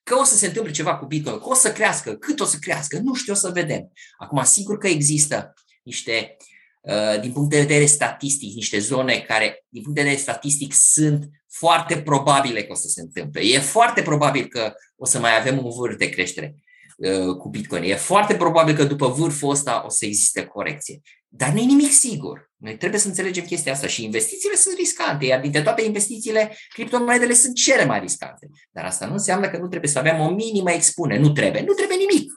[SPEAKER 2] Că o să se întâmple ceva cu Bitcoin, că o să crească, cât o să crească, nu știu, o să vedem. Acum, sigur că există niște, uh, din punct de vedere statistic, niște zone care, din punct de vedere statistic, sunt foarte probabile că o să se întâmple. E foarte probabil că o să mai avem un vârf de creștere. Uh, cu Bitcoin. E foarte probabil că după vârful ăsta o să existe corecție. Dar nu e nimic sigur. Noi trebuie să înțelegem chestia asta și investițiile sunt riscante, iar dintre toate investițiile, criptomonedele sunt cele mai riscante. Dar asta nu înseamnă că nu trebuie să avem o minimă expunere. Nu trebuie. Nu trebuie nimic.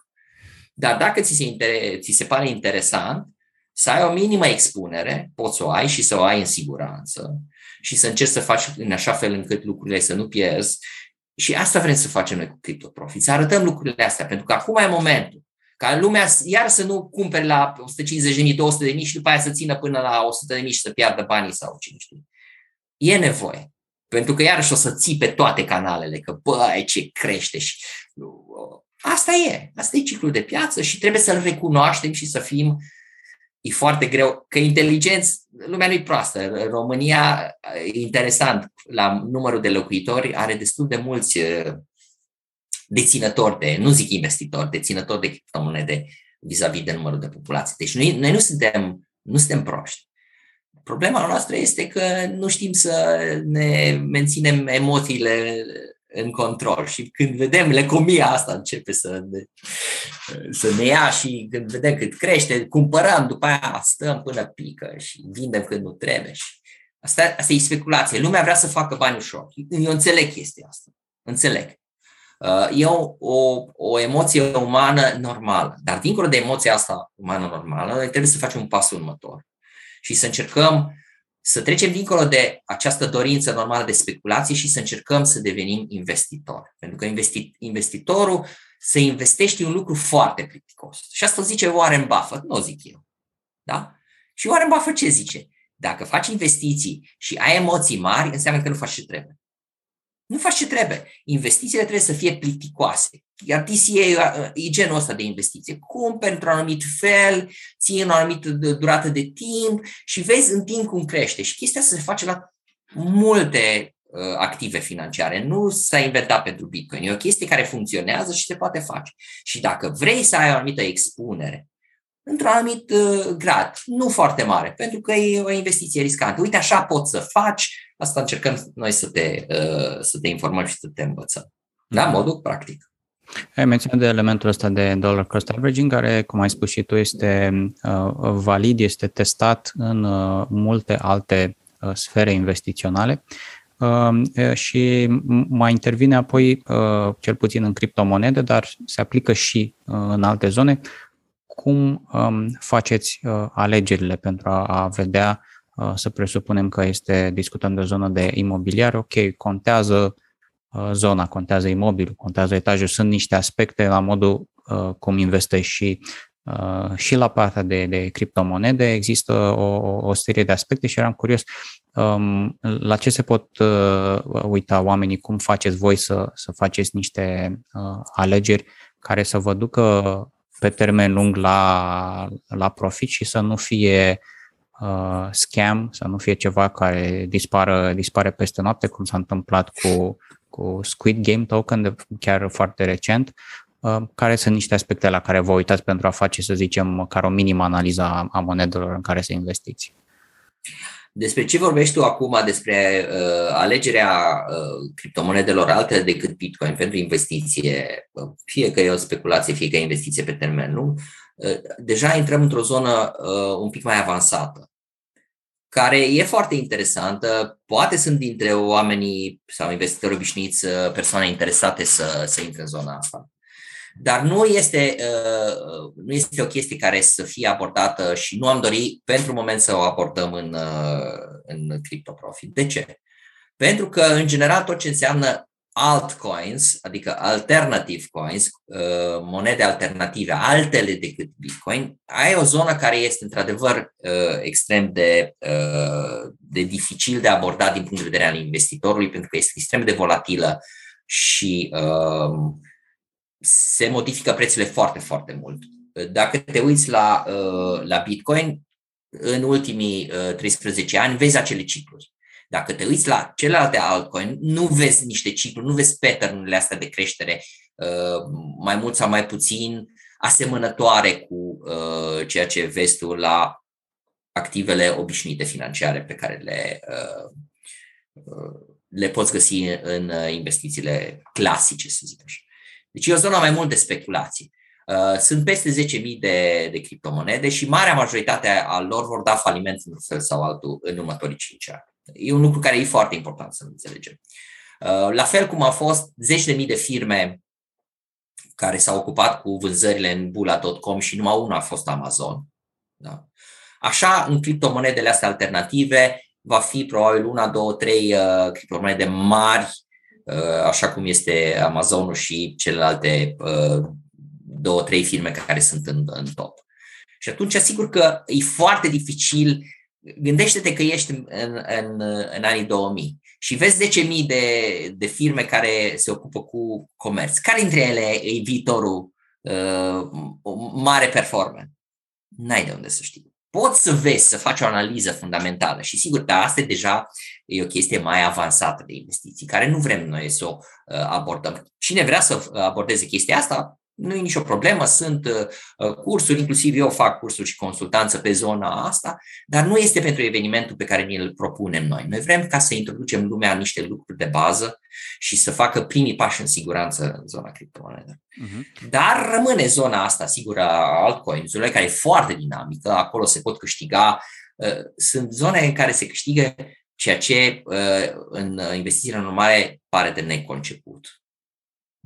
[SPEAKER 2] Dar dacă ți se, inter- ți se pare interesant, să ai o minimă expunere, poți să o ai și să o ai în siguranță și să încerci să faci în așa fel încât lucrurile să nu pierzi și asta vrem să facem noi cu CryptoProfit, să arătăm lucrurile astea, pentru că acum e momentul ca lumea iar să nu cumpere la 150.000, 200.000 și după aia să țină până la 100.000 și să piardă banii sau cine știe. E nevoie. Pentru că iarăși o să ții pe toate canalele, că bă, ce crește și... Asta e, asta e ciclul de piață și trebuie să-l recunoaștem și să fim e foarte greu, că inteligenți, lumea nu-i proastă. România, e interesant, la numărul de locuitori, are destul de mulți uh, deținători de, nu zic investitori, deținători de criptomonede vis-a-vis de numărul de populație. Deci noi, noi nu, suntem, nu suntem proști. Problema noastră este că nu știm să ne menținem emoțiile în control. Și când vedem lecomia asta începe să ne, să ne ia și când vedem cât crește, cumpărăm, după aia stăm până pică și vindem când nu trebuie. Și asta, asta e speculație. Lumea vrea să facă bani ușor. Eu înțeleg chestia asta. Înțeleg. Uh, e o, o, o emoție umană normală. Dar dincolo de emoția asta umană normală, noi trebuie să facem un pas următor și să încercăm să trecem dincolo de această dorință normală de speculație și să încercăm să devenim investitori. Pentru că investi, investitorul să investești un lucru foarte plicticos. Și asta zice Warren Buffett, nu zic eu. Da? Și Warren Buffett ce zice? Dacă faci investiții și ai emoții mari, înseamnă că nu faci ce trebuie. Nu faci ce trebuie. Investițiile trebuie să fie plicticoase. Iar DCA e genul ăsta de investiție. Cumperi într-un anumit fel, ții în o anumită durată de timp și vezi în timp cum crește. Și chestia asta se face la multe uh, active financiare. Nu s-a inventat pentru Bitcoin. E o chestie care funcționează și se poate face. Și dacă vrei să ai o anumită expunere, într-un anumit uh, grad, nu foarte mare, pentru că e o investiție riscantă. Uite, așa poți să faci, asta încercăm noi să te, uh, să te informăm și să te învățăm. La da, modul practic.
[SPEAKER 1] Ai menționat de elementul ăsta de dollar cost averaging, care, cum ai spus și tu, este uh, valid, este testat în uh, multe alte uh, sfere investiționale uh, și mai intervine apoi, uh, cel puțin în criptomonede, dar se aplică și uh, în alte zone. Cum um, faceți uh, alegerile pentru a, a vedea, uh, să presupunem că este, discutăm de o zonă de imobiliar, ok, contează Uh, zona, contează imobilul, contează etajul, sunt niște aspecte la modul uh, cum investești și Uh, și la partea de, de criptomonede. Există o, o serie de aspecte și eram curios um, la ce se pot uh, uita oamenii, cum faceți voi să, să faceți niște uh, alegeri care să vă ducă pe termen lung la, la profit și să nu fie uh, scam, să nu fie ceva care dispară, dispare peste noapte, cum s-a întâmplat cu cu Squid Game Token, de chiar foarte recent, uh, care sunt niște aspecte la care vă uitați pentru a face, să zicem, măcar o minimă analiză a monedelor în care să investiți?
[SPEAKER 2] Despre ce vorbești tu acum despre uh, alegerea uh, criptomonedelor alte decât Bitcoin pentru investiție, uh, fie că e o speculație, fie că e investiție pe termen lung, uh, deja intrăm într-o zonă uh, un pic mai avansată care e foarte interesantă. Poate sunt dintre oamenii sau investitori obișnuiți uh, persoane interesate să, să intre în zona asta. Dar nu este, uh, nu este o chestie care să fie abordată și nu am dorit pentru moment să o abordăm în, uh, în CryptoProfit. De ce? Pentru că, în general, tot ce înseamnă altcoins, adică alternative coins, uh, monede alternative, altele decât Bitcoin, ai o zonă care este într-adevăr uh, extrem de, uh, de dificil de abordat din punct de vedere al investitorului, pentru că este extrem de volatilă și se modifică prețurile foarte, foarte mult. Dacă te uiți la, la Bitcoin, în ultimii 13 ani vezi acele cicluri. Dacă te uiți la celelalte altcoin, nu vezi niște cicluri, nu vezi pattern astea de creștere uh, mai mult sau mai puțin asemănătoare cu uh, ceea ce vezi tu la activele obișnuite financiare pe care le, uh, le poți găsi în investițiile clasice, să zic așa. Deci e o zonă mai mult de speculație. Sunt peste 10.000 de, de criptomonede și marea majoritate a lor vor da faliment într-un fel sau altul în următorii 5 ani. E un lucru care e foarte important să înțelegem. Uh, la fel cum au fost zeci de mii de firme care s-au ocupat cu vânzările în bula.com și numai una a fost Amazon. Da? Așa, în criptomonedele astea alternative, va fi probabil una, două, trei uh, criptomonede mari, uh, așa cum este Amazonul și celelalte uh, două, trei firme care sunt în, în top. Și atunci, asigur că e foarte dificil Gândește-te că ești în, în, în, în anii 2000 și vezi 10.000 de, de firme care se ocupă cu comerț. Care dintre ele e viitorul uh, mare performant? N-ai de unde să știi. Poți să vezi, să faci o analiză fundamentală și sigur că asta deja e o chestie mai avansată de investiții, care nu vrem noi să o uh, abordăm. Cine vrea să abordeze chestia asta, nu e nicio problemă, sunt uh, cursuri, inclusiv eu fac cursuri și consultanță pe zona asta, dar nu este pentru evenimentul pe care ni îl propunem noi. Noi vrem ca să introducem lumea în niște lucruri de bază și să facă primii pași în siguranță în zona criptomonedelor. Uh-huh. Dar rămâne zona asta, sigur, a altcoins-urilor, care e foarte dinamică, acolo se pot câștiga, uh, sunt zone în care se câștigă ceea ce uh, în investițiile normale pare de neconceput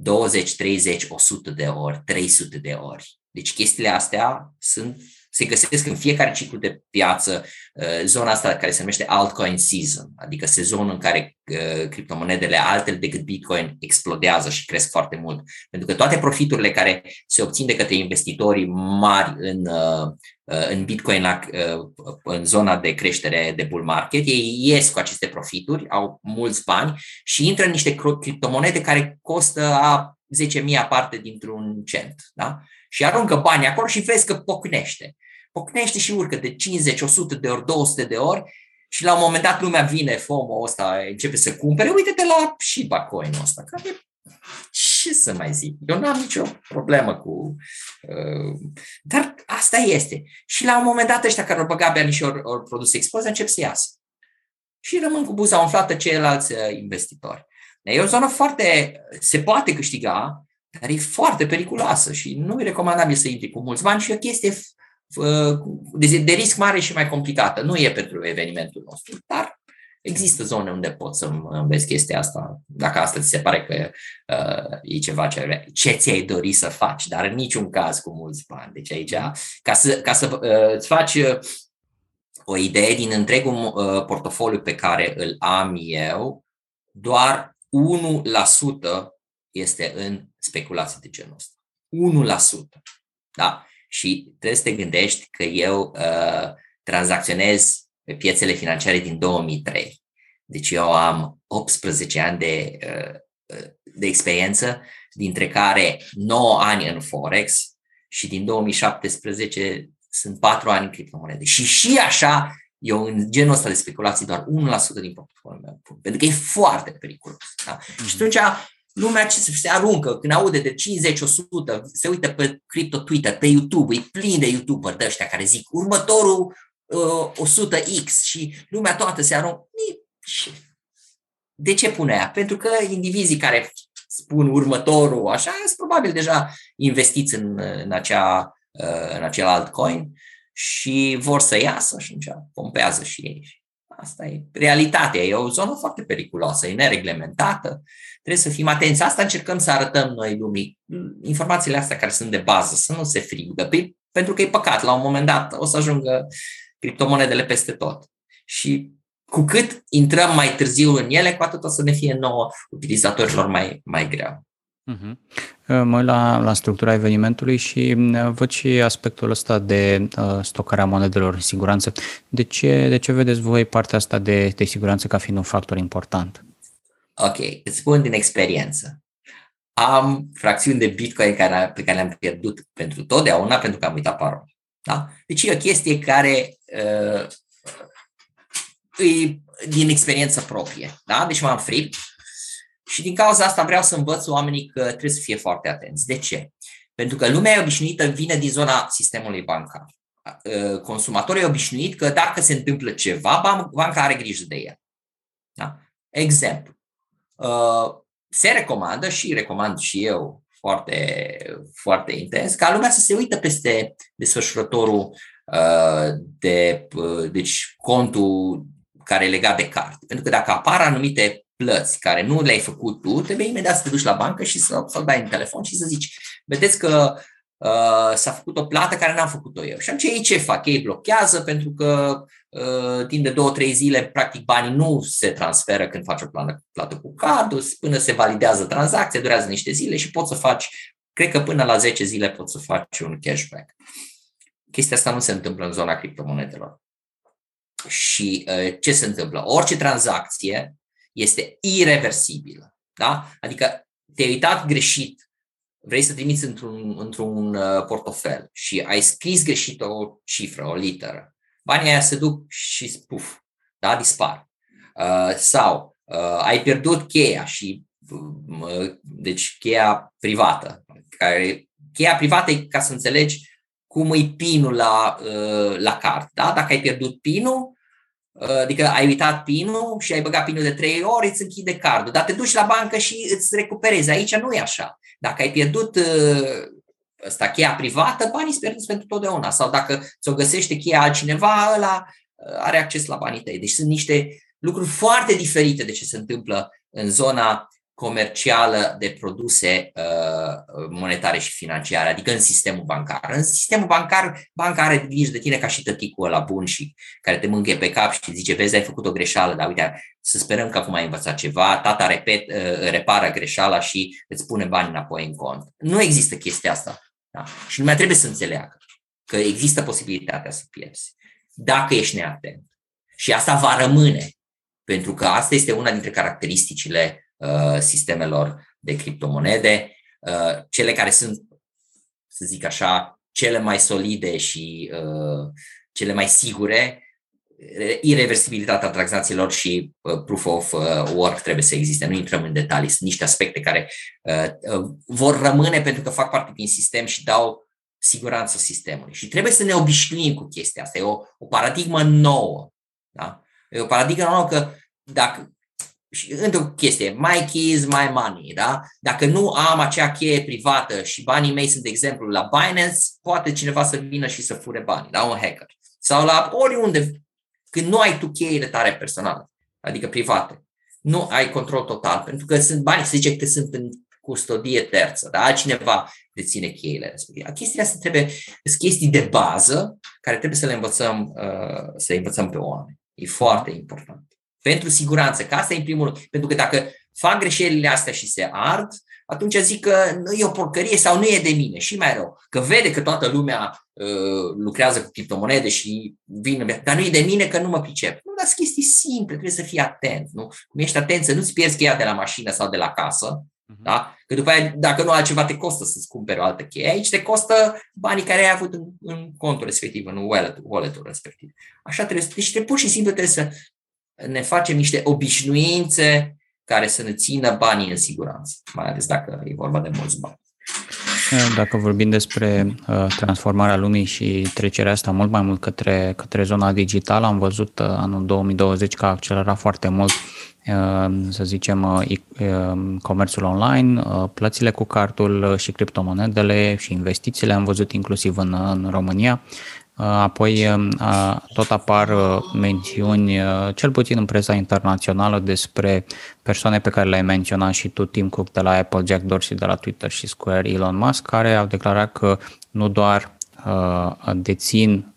[SPEAKER 2] 20, 30, 100 de ori, 300 de ori. Deci chestiile astea sunt se găsesc în fiecare ciclu de piață uh, zona asta care se numește altcoin season, adică sezonul în care uh, criptomonedele altele decât Bitcoin explodează și cresc foarte mult. Pentru că toate profiturile care se obțin de către investitorii mari în, uh, în Bitcoin la, în zona de creștere de bull market, ei ies cu aceste profituri, au mulți bani și intră în niște criptomonede care costă a 10.000 aparte dintr-un cent. Da? Și aruncă bani acolo și vezi că pocnește. Pocnește și urcă de 50, 100 de ori, 200 de ori și la un moment dat lumea vine, FOMO ăsta începe să cumpere, uite-te la Shiba coin ăsta, care ce să mai zic, eu n-am nicio problemă cu... Uh, dar asta este. Și la un moment dat ăștia care au băgat bani și au, au produs explozie încep să iasă. Și rămân cu buza umflată ceilalți uh, investitori. E o zonă foarte, se poate câștiga, dar e foarte periculoasă și nu e recomandabil să intri cu mulți bani și e o chestie de risc mare și mai complicată. Nu e pentru evenimentul nostru, dar există zone unde poți să înveți chestia asta, dacă asta ți se pare că uh, e ceva ce, ce ți-ai dori să faci, dar în niciun caz cu mulți bani. Deci aici, ca să, ca să uh, îți faci uh, o idee din întregul uh, portofoliu pe care îl am eu, doar 1% este în speculații de genul ăsta. 1%. Da? Și trebuie să te gândești că eu uh, tranzacționez pe piețele financiare din 2003. Deci eu am 18 ani de, uh, uh, de experiență, dintre care 9 ani în Forex și din 2017 sunt 4 ani în criptomonede. Și și așa eu în genul ăsta de speculații doar 1% din portofoliul meu pun, pentru că e foarte periculos. Da? Mm-hmm. Și atunci lumea ce se aruncă când aude de 50-100, se uită pe crypto Twitter, pe YouTube, e plin de YouTuber de ăștia care zic următorul uh, 100x și lumea toată se aruncă. De ce pune ea? Pentru că indivizii care spun următorul așa, sunt probabil deja investiți în, în, acea, uh, în acel altcoin și vor să iasă și atunci pompează și ei. Asta e realitatea, e o zonă foarte periculoasă, e nereglementată, trebuie să fim atenți. Asta încercăm să arătăm noi lumii, informațiile astea care sunt de bază, să nu se frigă, păi, pentru că e păcat, la un moment dat o să ajungă criptomonedele peste tot. Și cu cât intrăm mai târziu în ele, cu atât o să ne fie nouă utilizatorilor mai, mai greu.
[SPEAKER 1] Uh-huh. Mă uit la, la structura evenimentului și uh, văd și aspectul ăsta de uh, stocarea monedelor în siguranță. De ce, de ce vedeți voi partea asta de, de siguranță ca fiind un factor important?
[SPEAKER 2] Ok, îți spun din experiență. Am fracțiuni de Bitcoin care, pe care le-am pierdut pentru totdeauna pentru că am uitat parola. Da? Deci e o chestie care uh, e din experiență proprie. Da? Deci m-am fript și din cauza asta vreau să învăț oamenii că trebuie să fie foarte atenți. De ce? Pentru că lumea obișnuită vine din zona sistemului bancar. Ă, consumatorul e obișnuit că dacă se întâmplă ceva, banca are grijă de el. Da? Exemplu. Ă, se recomandă și recomand și eu foarte, foarte intens ca lumea să se uită peste desfășurătorul ă, de deci contul care e legat de card. Pentru că dacă apar anumite plăți care nu le-ai făcut tu, trebuie imediat să te duci la bancă și să, să dai în telefon și să zici, vedeți că uh, s-a făcut o plată care n-am făcut-o eu. Și atunci ei ce fac? Ei blochează pentru că uh, timp de două, trei zile, practic, banii nu se transferă când faci o plată, plată cu cardul, până se validează tranzacția, durează niște zile și poți să faci, cred că până la 10 zile poți să faci un cashback. Chestia asta nu se întâmplă în zona criptomonedelor. Și uh, ce se întâmplă? Orice tranzacție este irreversibilă. Da? Adică te-ai uitat greșit, vrei să trimiți într-un, într-un uh, portofel și ai scris greșit o cifră, o literă, banii aia se duc și spuf, da? dispar. Uh, sau uh, ai pierdut cheia și uh, deci cheia privată. Care, cheia privată e ca să înțelegi cum e pinul la, uh, la card. Da? Dacă ai pierdut pinul, Adică ai uitat pinul și ai băgat pinul de trei ori, îți închide cardul, dar te duci la bancă și îți recuperezi. Aici nu e așa. Dacă ai pierdut ăsta, cheia privată, banii sunt pierduți pentru totdeauna. Sau dacă ți-o găsește cheia altcineva, ăla are acces la banii tăi. Deci sunt niște lucruri foarte diferite de ce se întâmplă în zona comercială de produse uh, monetare și financiare, adică în sistemul bancar. În sistemul bancar, banca are grijă de tine ca și tăticul la bun și care te mânghe pe cap și zice, vezi, ai făcut o greșeală, dar uite, să sperăm că acum ai învățat ceva, tata repet, uh, repară greșeala și îți pune bani înapoi în cont. Nu există chestia asta. Da? Și lumea trebuie să înțeleagă că există posibilitatea să pierzi. Dacă ești neatent. Și asta va rămâne. Pentru că asta este una dintre caracteristicile Uh, sistemelor de criptomonede, uh, cele care sunt, să zic așa, cele mai solide și uh, cele mai sigure, irreversibilitatea tranzacțiilor și proof of work trebuie să existe. Nu intrăm în detalii, sunt niște aspecte care vor rămâne pentru că fac parte din sistem și dau siguranță sistemului. Și trebuie să ne obișnuim cu chestia asta. E o, o paradigmă nouă. Da? E o paradigmă nouă că dacă și într-o chestie, my keys, my money, da? Dacă nu am acea cheie privată și banii mei sunt, de exemplu, la Binance, poate cineva să vină și să fure banii, da? Un hacker. Sau la oriunde, când nu ai tu cheile tale personale, adică private, nu ai control total, pentru că sunt bani, se zice că sunt în custodie terță, da? Altcineva deține cheile respective. Chestiile astea trebuie, sunt chestii de bază care trebuie să le învățăm, uh, să le învățăm pe oameni. E foarte important. Pentru siguranță, că asta e în primul rând. Pentru că dacă fac greșelile astea și se ard, atunci zic că nu e o porcărie sau nu e de mine. Și mai rău, că vede că toată lumea uh, lucrează cu criptomonede și vine, dar nu e de mine că nu mă pricep. Nu, dar sunt chestii simple, trebuie să fii atent. Nu? Cum ești atent să nu-ți pierzi cheia de la mașină sau de la casă, uh-huh. da? Că după aia, dacă nu altceva, te costă să-ți cumperi o altă cheie. Aici te costă banii care ai avut în, în contul respectiv, în wallet-ul, wallet-ul respectiv. Așa trebuie. Deci te pur și simplu trebuie să ne facem niște obișnuințe care să ne țină banii în siguranță, mai ales dacă e vorba de mulți bani.
[SPEAKER 1] Dacă vorbim despre uh, transformarea lumii și trecerea asta mult mai mult către, către zona digitală, am văzut uh, anul 2020 că a accelerat foarte mult, uh, să zicem, comerțul online, plățile cu cartul și criptomonedele și investițiile, am văzut inclusiv în, în România. Apoi tot apar mențiuni, cel puțin în presa internațională, despre persoane pe care le-ai menționat și tu, Tim Cook de la Apple, Jack Dorsey de la Twitter și Square, Elon Musk, care au declarat că nu doar dețin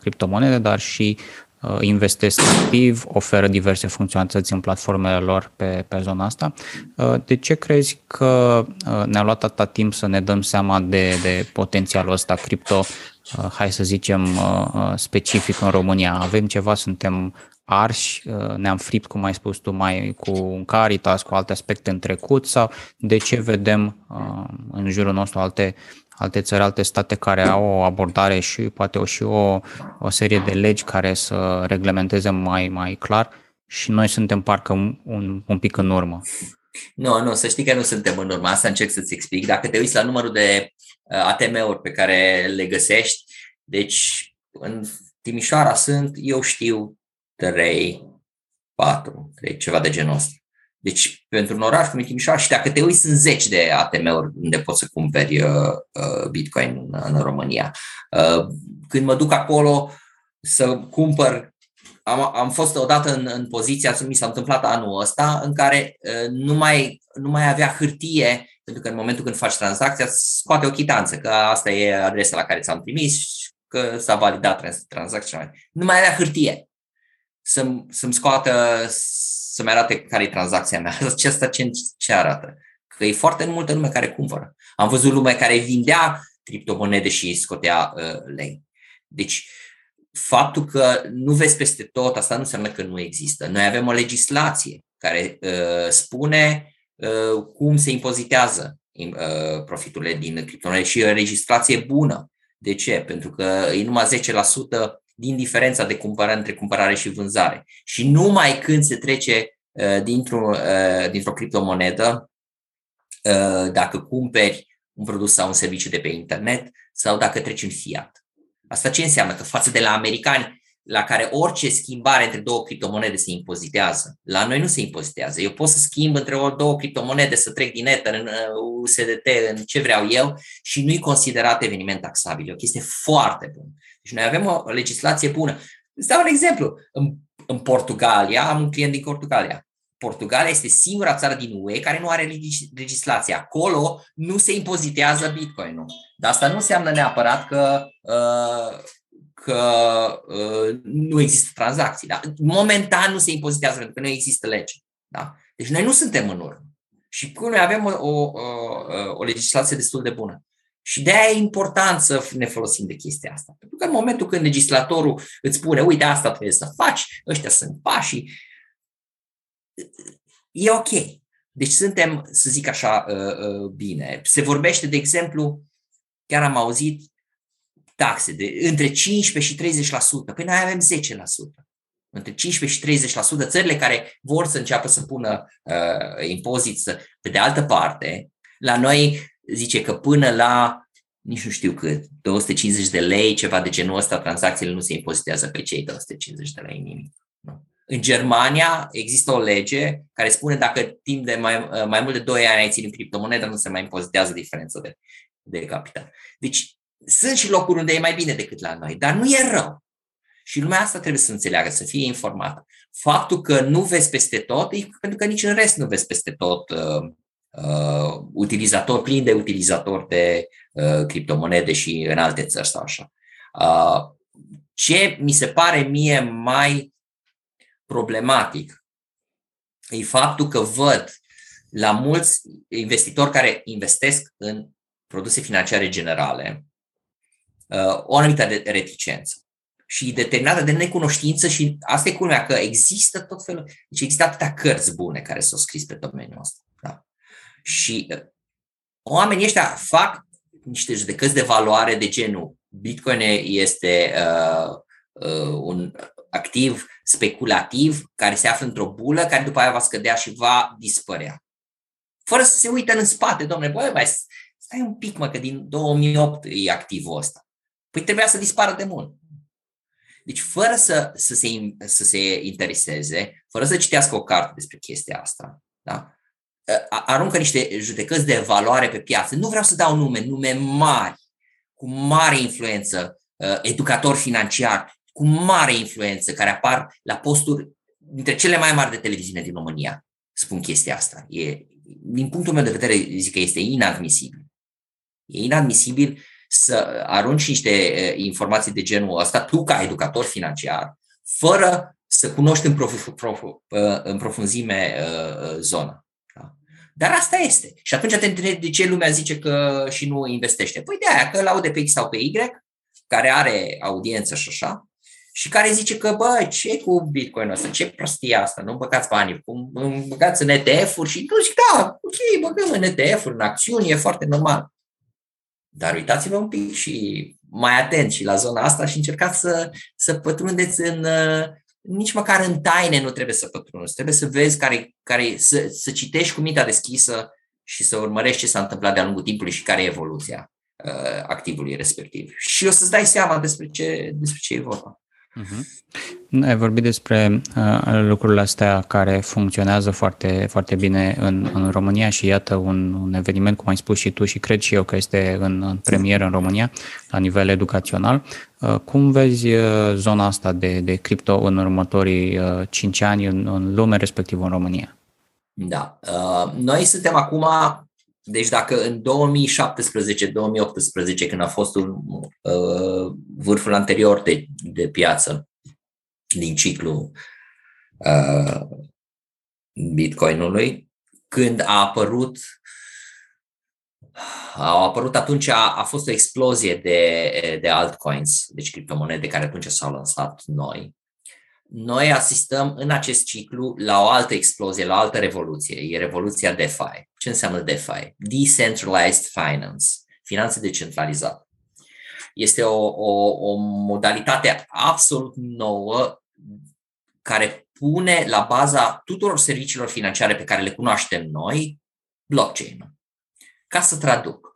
[SPEAKER 1] criptomonede, dar și investesc activ, oferă diverse funcționalități în platformele lor pe, pe zona asta. De ce crezi că ne-a luat atâta timp să ne dăm seama de, de potențialul ăsta cripto Uh, hai să zicem, uh, uh, specific în România. Avem ceva, suntem arși, ne-am fript, cum ai spus tu, mai cu un Caritas, cu alte aspecte în trecut sau de ce vedem în jurul nostru alte, alte țări, alte state care au o abordare și poate o și o, o serie de legi care să reglementeze mai, mai clar și noi suntem parcă un, un, un pic în urmă.
[SPEAKER 2] Nu, nu, să știi că nu suntem în urmă. Asta încerc să-ți explic. Dacă te uiți la numărul de uh, ATM-uri pe care le găsești, deci în Timișoara sunt, eu știu, 3, 4, 3, ceva de genul ăsta. Deci, pentru un oraș cum e Timișoara, și dacă te uiți, sunt zeci de ATM-uri unde poți să cumperi uh, uh, Bitcoin în, în România. Uh, când mă duc acolo să cumpăr am, am fost odată în, în poziția, mi s-a întâmplat anul ăsta, în care uh, nu, mai, nu mai avea hârtie, pentru că în momentul când faci tranzacția, scoate o chitanță, că asta e adresa la care ți-am trimis, că s-a validat tranzacția. Nu mai avea hârtie să-mi, să-mi scoată, să-mi arate care e tranzacția mea. [laughs] Asta ce, ce arată? Că e foarte multă lume care cumpără. Am văzut lume care vindea criptomonede și scotea uh, lei. Deci, faptul că nu vezi peste tot, asta nu înseamnă că nu există. Noi avem o legislație care uh, spune uh, cum se impozitează uh, profiturile din criptomonede și o legislație bună. De ce? Pentru că e numai 10% din diferența de cumpărare între cumpărare și vânzare. Și numai când se trece uh, dintr-o, uh, dintr-o criptomonedă, uh, dacă cumperi un produs sau un serviciu de pe internet sau dacă treci în fiat. Asta ce înseamnă? Că față de la americani, la care orice schimbare între două criptomonede se impozitează. La noi nu se impozitează. Eu pot să schimb între o două criptomonede, să trec din Ether în USDT, uh, în ce vreau eu și nu-i considerat eveniment taxabil. E o chestie foarte bună. Deci noi avem o legislație bună. Îți dau un exemplu. În, în Portugalia, am un client din Portugalia. Portugalia este singura țară din UE care nu are legislație. Acolo nu se impozitează Bitcoin-ul. Dar asta nu înseamnă neapărat că, uh, că uh, nu există tranzacții. Da? Momentan nu se impozitează pentru că nu există lege. Da? Deci noi nu suntem în urmă. Și cu noi avem o, o, o legislație destul de bună. Și de aia e important să ne folosim de chestia asta. Pentru că în momentul când legislatorul îți spune, uite, asta trebuie să faci, ăștia sunt pașii, e ok. Deci suntem, să zic așa, uh, uh, bine. Se vorbește, de exemplu, chiar am auzit taxe de între 15 și 30%. Păi noi avem 10%. Între 15 și 30%. Țările care vor să înceapă să pună uh, impozit, pe de altă parte, la noi zice că până la nici nu știu cât, 250 de lei, ceva de genul ăsta, tranzacțiile nu se impozitează pe cei 250 de lei nimic. Nu. În Germania există o lege care spune dacă timp de mai, mai mult de 2 ani ai ținut criptomonedă, nu se mai impozitează diferența de, de capital. Deci sunt și locuri unde e mai bine decât la noi, dar nu e rău. Și lumea asta trebuie să înțeleagă, să fie informată. Faptul că nu vezi peste tot, e pentru că nici în rest nu vezi peste tot uh, uh, utilizator, plin de utilizatori de uh, criptomonede și în alte țări sau așa. Uh, ce mi se pare mie mai problematic e faptul că văd la mulți investitori care investesc în produse financiare generale uh, o anumită reticență și determinată de necunoștință și asta e culmea că există tot felul, deci există atâtea cărți bune care s-au scris pe domeniul ăsta. Da? Și uh, oamenii ăștia fac niște judecăți de valoare de genul Bitcoin este uh, uh, un activ speculativ care se află într-o bulă care după aia va scădea și va dispărea. Fără să se uite în spate, domnule, băi, mai stai un pic, mă, că din 2008 e activul ăsta. Păi trebuia să dispară de mult. Deci, fără să, să, se, să se intereseze, fără să citească o carte despre chestia asta, da? aruncă niște judecăți de valoare pe piață. Nu vreau să dau nume, nume mari, cu mare influență, educator financiar, cu mare influență, care apar la posturi dintre cele mai mari de televiziune din România. Spun chestia asta. E, din punctul meu de vedere, zic că este inadmisibil. E inadmisibil să arunci niște informații de genul ăsta, tu ca educator financiar, fără să cunoști în, prof, prof, în profunzime zona. Da? Dar asta este. Și atunci te întrebi de ce lumea zice că și nu investește. Păi de aia, că îl aude pe X sau pe Y, care are audiență și așa, și care zice că, bă, ce cu Bitcoin ăsta, ce prostie asta, nu băgați banii, cum băgați în ETF-uri și nu zic, da, ok, băgăm în ETF-uri, în acțiuni, e foarte normal. Dar uitați-vă un pic și mai atent și la zona asta și încercați să, să pătrundeți în, nici măcar în taine nu trebuie să pătrunzi, trebuie să vezi care, care să, să citești cu mintea deschisă și să urmărești ce s-a întâmplat de-a lungul timpului și care e evoluția uh, activului respectiv. Și o să-ți dai seama despre ce, despre ce e vorba.
[SPEAKER 1] Uh-huh. Ai vorbit despre uh, lucrurile astea care funcționează foarte, foarte bine în, în România și iată un, un eveniment, cum ai spus și tu și cred și eu că este în, în premieră în România la nivel educațional. Uh, cum vezi uh, zona asta de, de cripto în următorii uh, 5 ani în, în lume, respectiv în România?
[SPEAKER 2] Da. Uh, noi suntem acum deci dacă în 2017-2018, când a fost un, uh, vârful anterior de, de piață din ciclu uh, Bitcoinului, când a apărut au apărut atunci, a, a fost o explozie de, de altcoins, deci criptomonede care atunci s-au lansat noi noi asistăm în acest ciclu la o altă explozie, la o altă revoluție. E revoluția DeFi. Ce înseamnă DeFi? Decentralized Finance, finanțe decentralizate. Este o, o, o modalitate absolut nouă care pune la baza tuturor serviciilor financiare pe care le cunoaștem noi blockchain Ca să traduc,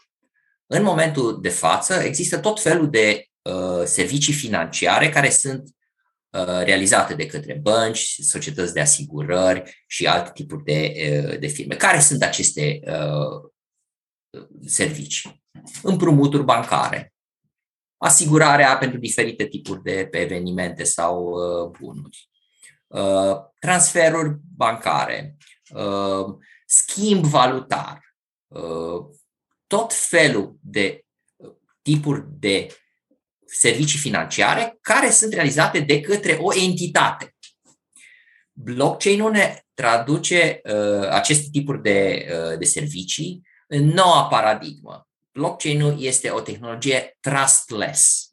[SPEAKER 2] în momentul de față există tot felul de uh, servicii financiare care sunt Uh, realizate de către bănci, societăți de asigurări și alte tipuri de, uh, de firme. Care sunt aceste uh, servicii? Împrumuturi bancare, asigurarea pentru diferite tipuri de evenimente sau bunuri, transferuri bancare, schimb valutar, tot felul de tipuri de servicii financiare care sunt realizate de către o entitate. Blockchain-ul ne traduce uh, aceste tipuri de, uh, de servicii în noua paradigmă. Blockchain-ul este o tehnologie trustless,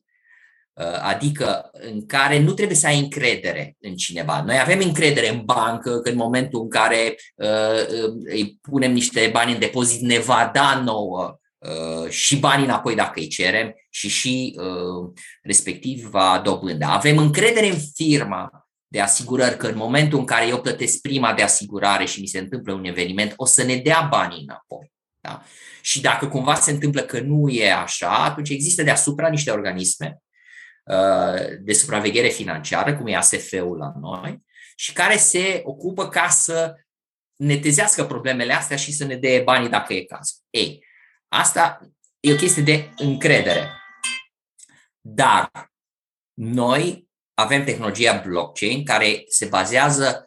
[SPEAKER 2] uh, adică în care nu trebuie să ai încredere în cineva. Noi avem încredere în bancă că în momentul în care uh, îi punem niște bani în depozit ne va da nouă Uh, și banii înapoi dacă îi cerem și și uh, respectiv va dobândă. Avem încredere în firma de asigurări că în momentul în care eu plătesc prima de asigurare și mi se întâmplă un eveniment, o să ne dea banii înapoi. Da? Și dacă cumva se întâmplă că nu e așa, atunci există deasupra niște organisme uh, de supraveghere financiară, cum e ASF-ul la noi, și care se ocupă ca să netezească problemele astea și să ne dea banii dacă e cazul. Ei, Asta e o chestie de încredere. Dar noi avem tehnologia blockchain care se bazează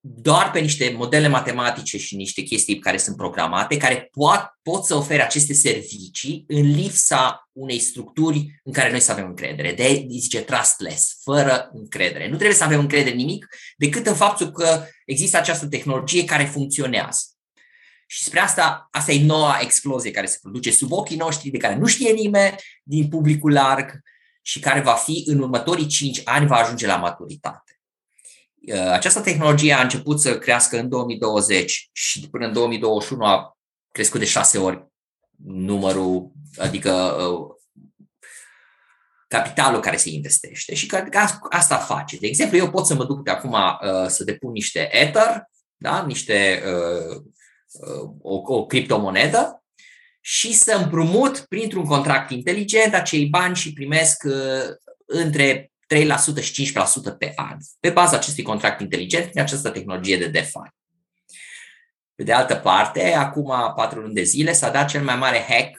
[SPEAKER 2] doar pe niște modele matematice și niște chestii care sunt programate, care pot, pot să ofere aceste servicii în lipsa unei structuri în care noi să avem încredere. De zice trustless, fără încredere. Nu trebuie să avem încredere nimic decât în faptul că există această tehnologie care funcționează. Și spre asta, asta e noua explozie care se produce sub ochii noștri, de care nu știe nimeni din publicul larg și care va fi în următorii 5 ani, va ajunge la maturitate. Uh, această tehnologie a început să crească în 2020 și până în 2021 a crescut de șase ori numărul, adică uh, capitalul care se investește și că asta face. De exemplu, eu pot să mă duc pe acum uh, să depun niște Ether, da? niște o, o criptomonedă și să împrumut printr-un contract inteligent acei bani și primesc uh, între 3% și 5% pe an, pe baza acestui contract inteligent, prin această tehnologie de DeFi. Pe de altă parte, acum patru luni de zile s-a dat cel mai mare hack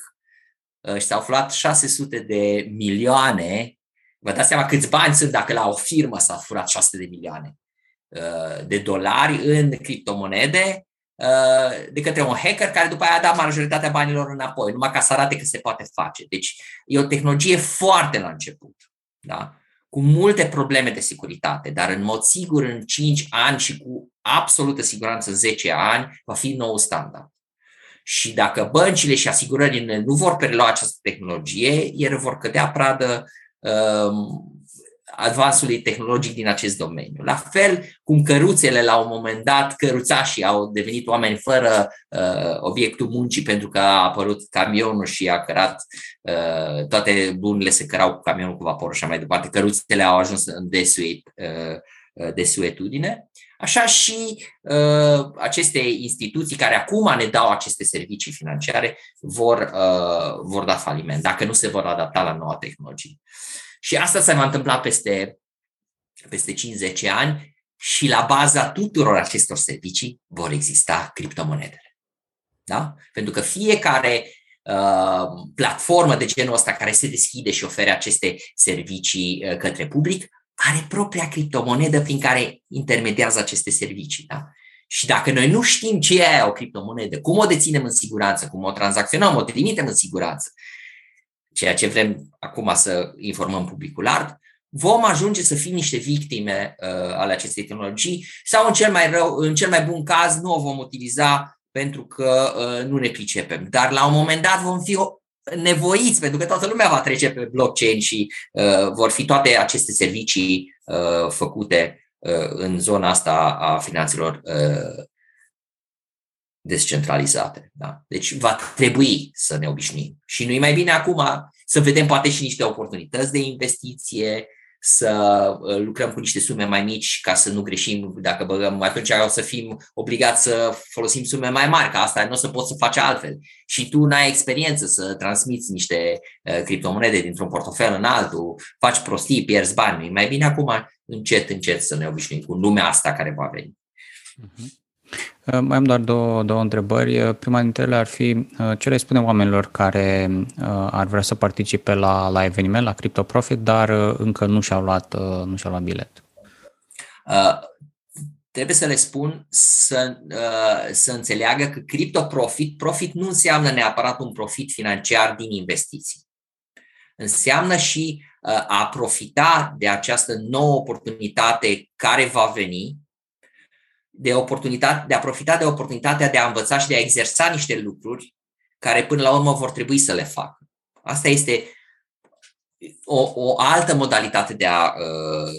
[SPEAKER 2] uh, și s-au furat 600 de milioane. Vă dați seama câți bani sunt dacă la o firmă s-a furat 600 de milioane uh, de dolari în criptomonede Uh, de către un hacker care după aia a dat majoritatea banilor înapoi, numai ca să arate că se poate face. Deci e o tehnologie foarte la început, da? cu multe probleme de securitate, dar în mod sigur în 5 ani și cu absolută siguranță în 10 ani va fi nou standard. Și dacă băncile și asigurările nu vor prelua această tehnologie, ele vor cădea pradă um, advansului tehnologic din acest domeniu. La fel cum căruțele la un moment dat, căruțașii au devenit oameni fără uh, obiectul muncii pentru că a apărut camionul și a cărat uh, toate bunurile se cărau cu camionul cu vapor și așa mai departe. Căruțele au ajuns în desuet, uh, desuetudine. Așa și uh, aceste instituții care acum ne dau aceste servicii financiare vor, uh, vor da faliment dacă nu se vor adapta la noua tehnologie. Și asta se va întâmpla peste, peste 50 ani și la baza tuturor acestor servicii vor exista criptomonedele. Da? Pentru că fiecare uh, platformă de genul ăsta care se deschide și ofere aceste servicii uh, către public are propria criptomonedă prin care intermediază aceste servicii. Da? Și dacă noi nu știm ce e o criptomonedă, cum o deținem în siguranță, cum o tranzacționăm, o trimitem în siguranță, ceea ce vrem acum să informăm publicul larg, vom ajunge să fim niște victime uh, ale acestei tehnologii sau în cel mai rău, în cel mai bun caz nu o vom utiliza pentru că uh, nu ne pricepem. Dar la un moment dat vom fi nevoiți, pentru că toată lumea va trece pe blockchain și uh, vor fi toate aceste servicii uh, făcute uh, în zona asta a finanțelor uh, descentralizate. Da? Deci va trebui să ne obișnuim. Și nu-i mai bine acum să vedem poate și niște oportunități de investiție, să uh, lucrăm cu niște sume mai mici ca să nu greșim dacă băgăm, atunci o să fim obligați să folosim sume mai mari, că asta nu o să poți să faci altfel. Și tu n-ai experiență să transmiți niște uh, criptomonede dintr-un portofel în altul, faci prostii, pierzi bani. Mai bine acum încet, încet să ne obișnuim cu lumea asta care va veni. Uh-huh.
[SPEAKER 1] Uh, mai am doar două, două întrebări. Uh, prima dintre ele ar fi uh, ce le spune oamenilor care ar vrea să participe la, la eveniment, la Crypto Profit, dar încă nu și-au luat, nu și-au luat bilet?
[SPEAKER 2] trebuie să le spun să, să înțeleagă că crypto profit, profit nu înseamnă neapărat un profit financiar din investiții. Înseamnă și a profita de această nouă oportunitate care va veni, de, oportunitate, de a profita de oportunitatea de a învăța și de a exersa niște lucruri care până la urmă vor trebui să le facă. Asta este o, o altă modalitate de a,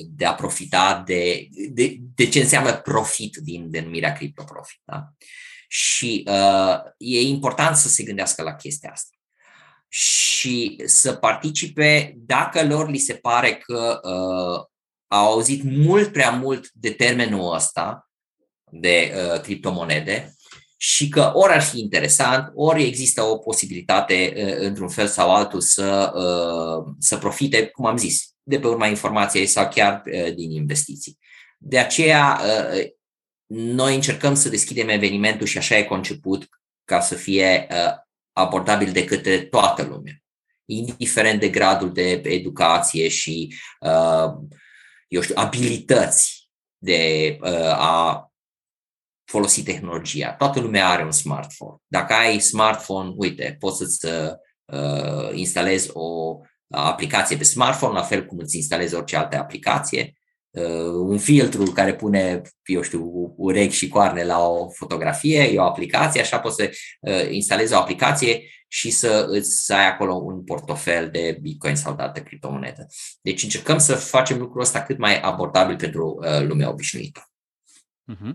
[SPEAKER 2] de a profita de, de, de ce înseamnă profit din denumirea criptoprofit. Da? Și uh, e important să se gândească la chestia asta și să participe dacă lor li se pare că uh, au auzit mult prea mult de termenul ăsta de uh, criptomonede și că ori ar fi interesant, ori există o posibilitate uh, într-un fel sau altul să, uh, să profite, cum am zis, de pe urma informației sau chiar uh, din investiții. De aceea, uh, noi încercăm să deschidem evenimentul și așa e conceput ca să fie uh, abordabil de către toată lumea, indiferent de gradul de educație și, uh, eu știu, abilități de uh, a folosi tehnologia. Toată lumea are un smartphone. Dacă ai smartphone, uite, poți să-ți uh, instalezi o aplicație pe smartphone, la fel cum îți instalezi orice altă aplicație uh, un filtru care pune, eu știu, urechi și coarne la o fotografie, e o aplicație, așa poți să uh, instalezi o aplicație și să îți să ai acolo un portofel de Bitcoin sau de altă criptomonedă. Deci încercăm să facem lucrul ăsta cât mai abordabil pentru uh, lumea obișnuită.
[SPEAKER 1] Uh-huh.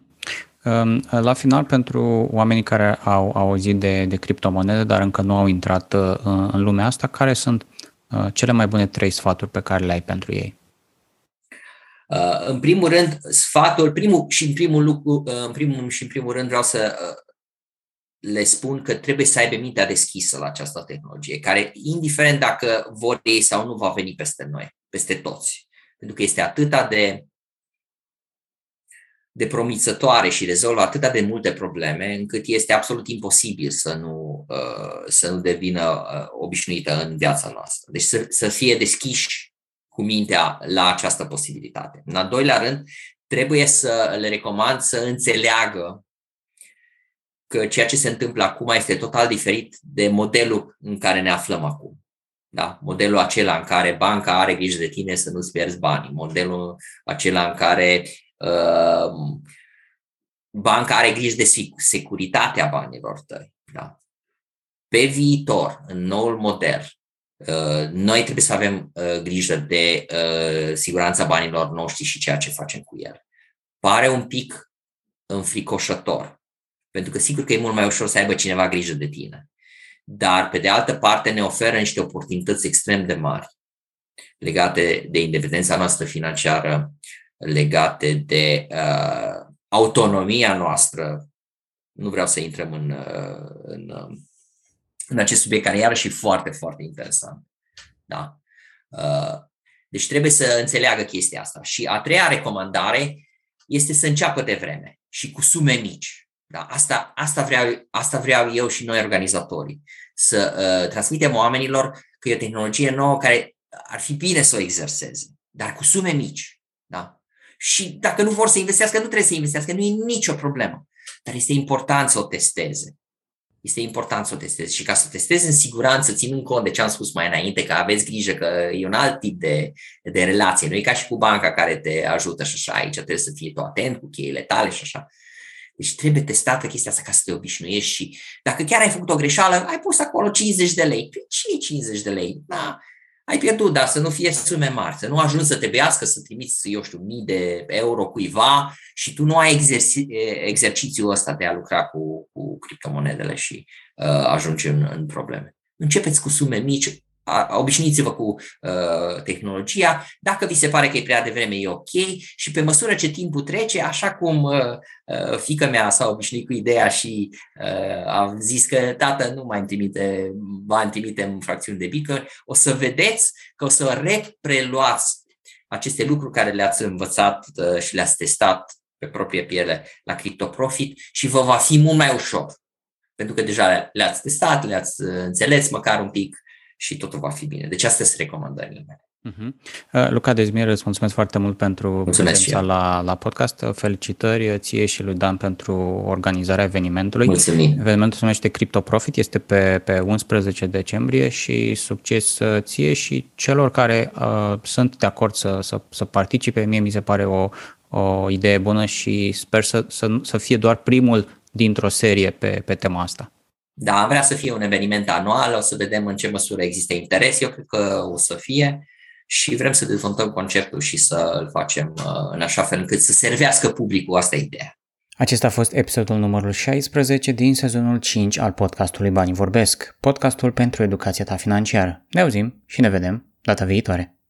[SPEAKER 1] La final, pentru oamenii care au, au auzit de, de criptomonede, dar încă nu au intrat uh, în lumea asta, care sunt uh, cele mai bune trei sfaturi pe care le ai pentru ei?
[SPEAKER 2] Uh, în primul rând, sfatul, primul și în primul lucru, uh, în primul și în primul rând vreau să uh, le spun că trebuie să aibă mintea deschisă la această tehnologie, care, indiferent dacă vor ei sau nu, va veni peste noi, peste toți. Pentru că este atâta de, de promițătoare și rezolvă atâta de multe probleme, încât este absolut imposibil să nu, să nu devină obișnuită în viața noastră. Deci să, să fie deschiși cu mintea la această posibilitate. În al doilea rând, trebuie să le recomand să înțeleagă că ceea ce se întâmplă acum este total diferit de modelul în care ne aflăm acum. Da? Modelul acela în care banca are grijă de tine să nu-ți pierzi banii, modelul acela în care uh, banca are grijă de securitatea banilor tăi. Da? Pe viitor, în noul model, Uh, noi trebuie să avem uh, grijă de uh, siguranța banilor noștri și ceea ce facem cu el. Pare un pic înfricoșător, pentru că sigur că e mult mai ușor să aibă cineva grijă de tine. Dar, pe de altă parte, ne oferă niște oportunități extrem de mari legate de independența noastră financiară, legate de uh, autonomia noastră. Nu vreau să intrăm în, uh, în în acest subiect, care iarăși e foarte, foarte interesant. Da? Uh, deci trebuie să înțeleagă chestia asta. Și a treia recomandare este să înceapă de vreme și cu sume mici. Da? Asta, asta, vreau, asta vreau eu și noi organizatorii. Să uh, transmitem oamenilor că e o tehnologie nouă care ar fi bine să o exerseze, dar cu sume mici. Da? Și dacă nu vor să investească, nu trebuie să investească, nu e nicio problemă. Dar este important să o testeze este important să o testezi și ca să o testezi în siguranță, ținând cont de ce am spus mai înainte, că aveți grijă că e un alt tip de, de relație, nu e ca și cu banca care te ajută și așa, aici trebuie să fii tu atent cu cheile tale și așa. Deci trebuie testată chestia asta ca să te obișnuiești și dacă chiar ai făcut o greșeală, ai pus acolo 50 de lei. Păi ce e 50 de lei? Da, ai pierdut, dar să nu fie sume mari, să nu ajungi să te bească, să trimiți, eu știu, mii de euro cuiva și tu nu ai exerci- exercițiul ăsta de a lucra cu, cu criptomonedele și uh, ajungi în, în probleme. Începeți cu sume mici, obișnuiți-vă cu uh, tehnologia, dacă vi se pare că e prea devreme, e ok și pe măsură ce timpul trece, așa cum uh, uh, fică mea s-a obișnuit cu ideea și uh, a zis că tată nu mai îmi trimite bani, trimitem fracțiuni de bică, o să vedeți că o să repreluați aceste lucruri care le-ați învățat uh, și le-ați testat pe proprie piele la CryptoProfit și vă va fi mult mai ușor. Pentru că deja le-ați testat, le-ați uh, înțeles măcar un pic și totul va fi bine. Deci astea sunt recomandările mele.
[SPEAKER 1] Uh-huh. Luca Dezmier, îți mulțumesc foarte mult pentru prezența la, la podcast. Felicitări ție și lui Dan pentru organizarea evenimentului.
[SPEAKER 2] Mulțumim.
[SPEAKER 1] Evenimentul se numește Crypto Profit, este pe, pe 11 decembrie și succes ție și celor care uh, sunt de acord să, să, să participe. Mie mi se pare o, o idee bună și sper să, să, să fie doar primul dintr-o serie pe, pe tema asta.
[SPEAKER 2] Da, vrea să fie un eveniment anual, o să vedem în ce măsură există interes, eu cred că o să fie și vrem să dezvoltăm conceptul și să îl facem uh, în așa fel încât să servească publicul, asta e ideea.
[SPEAKER 1] Acesta a fost episodul numărul 16 din sezonul 5 al podcastului Banii Vorbesc, podcastul pentru educația ta financiară. Ne auzim și ne vedem data viitoare.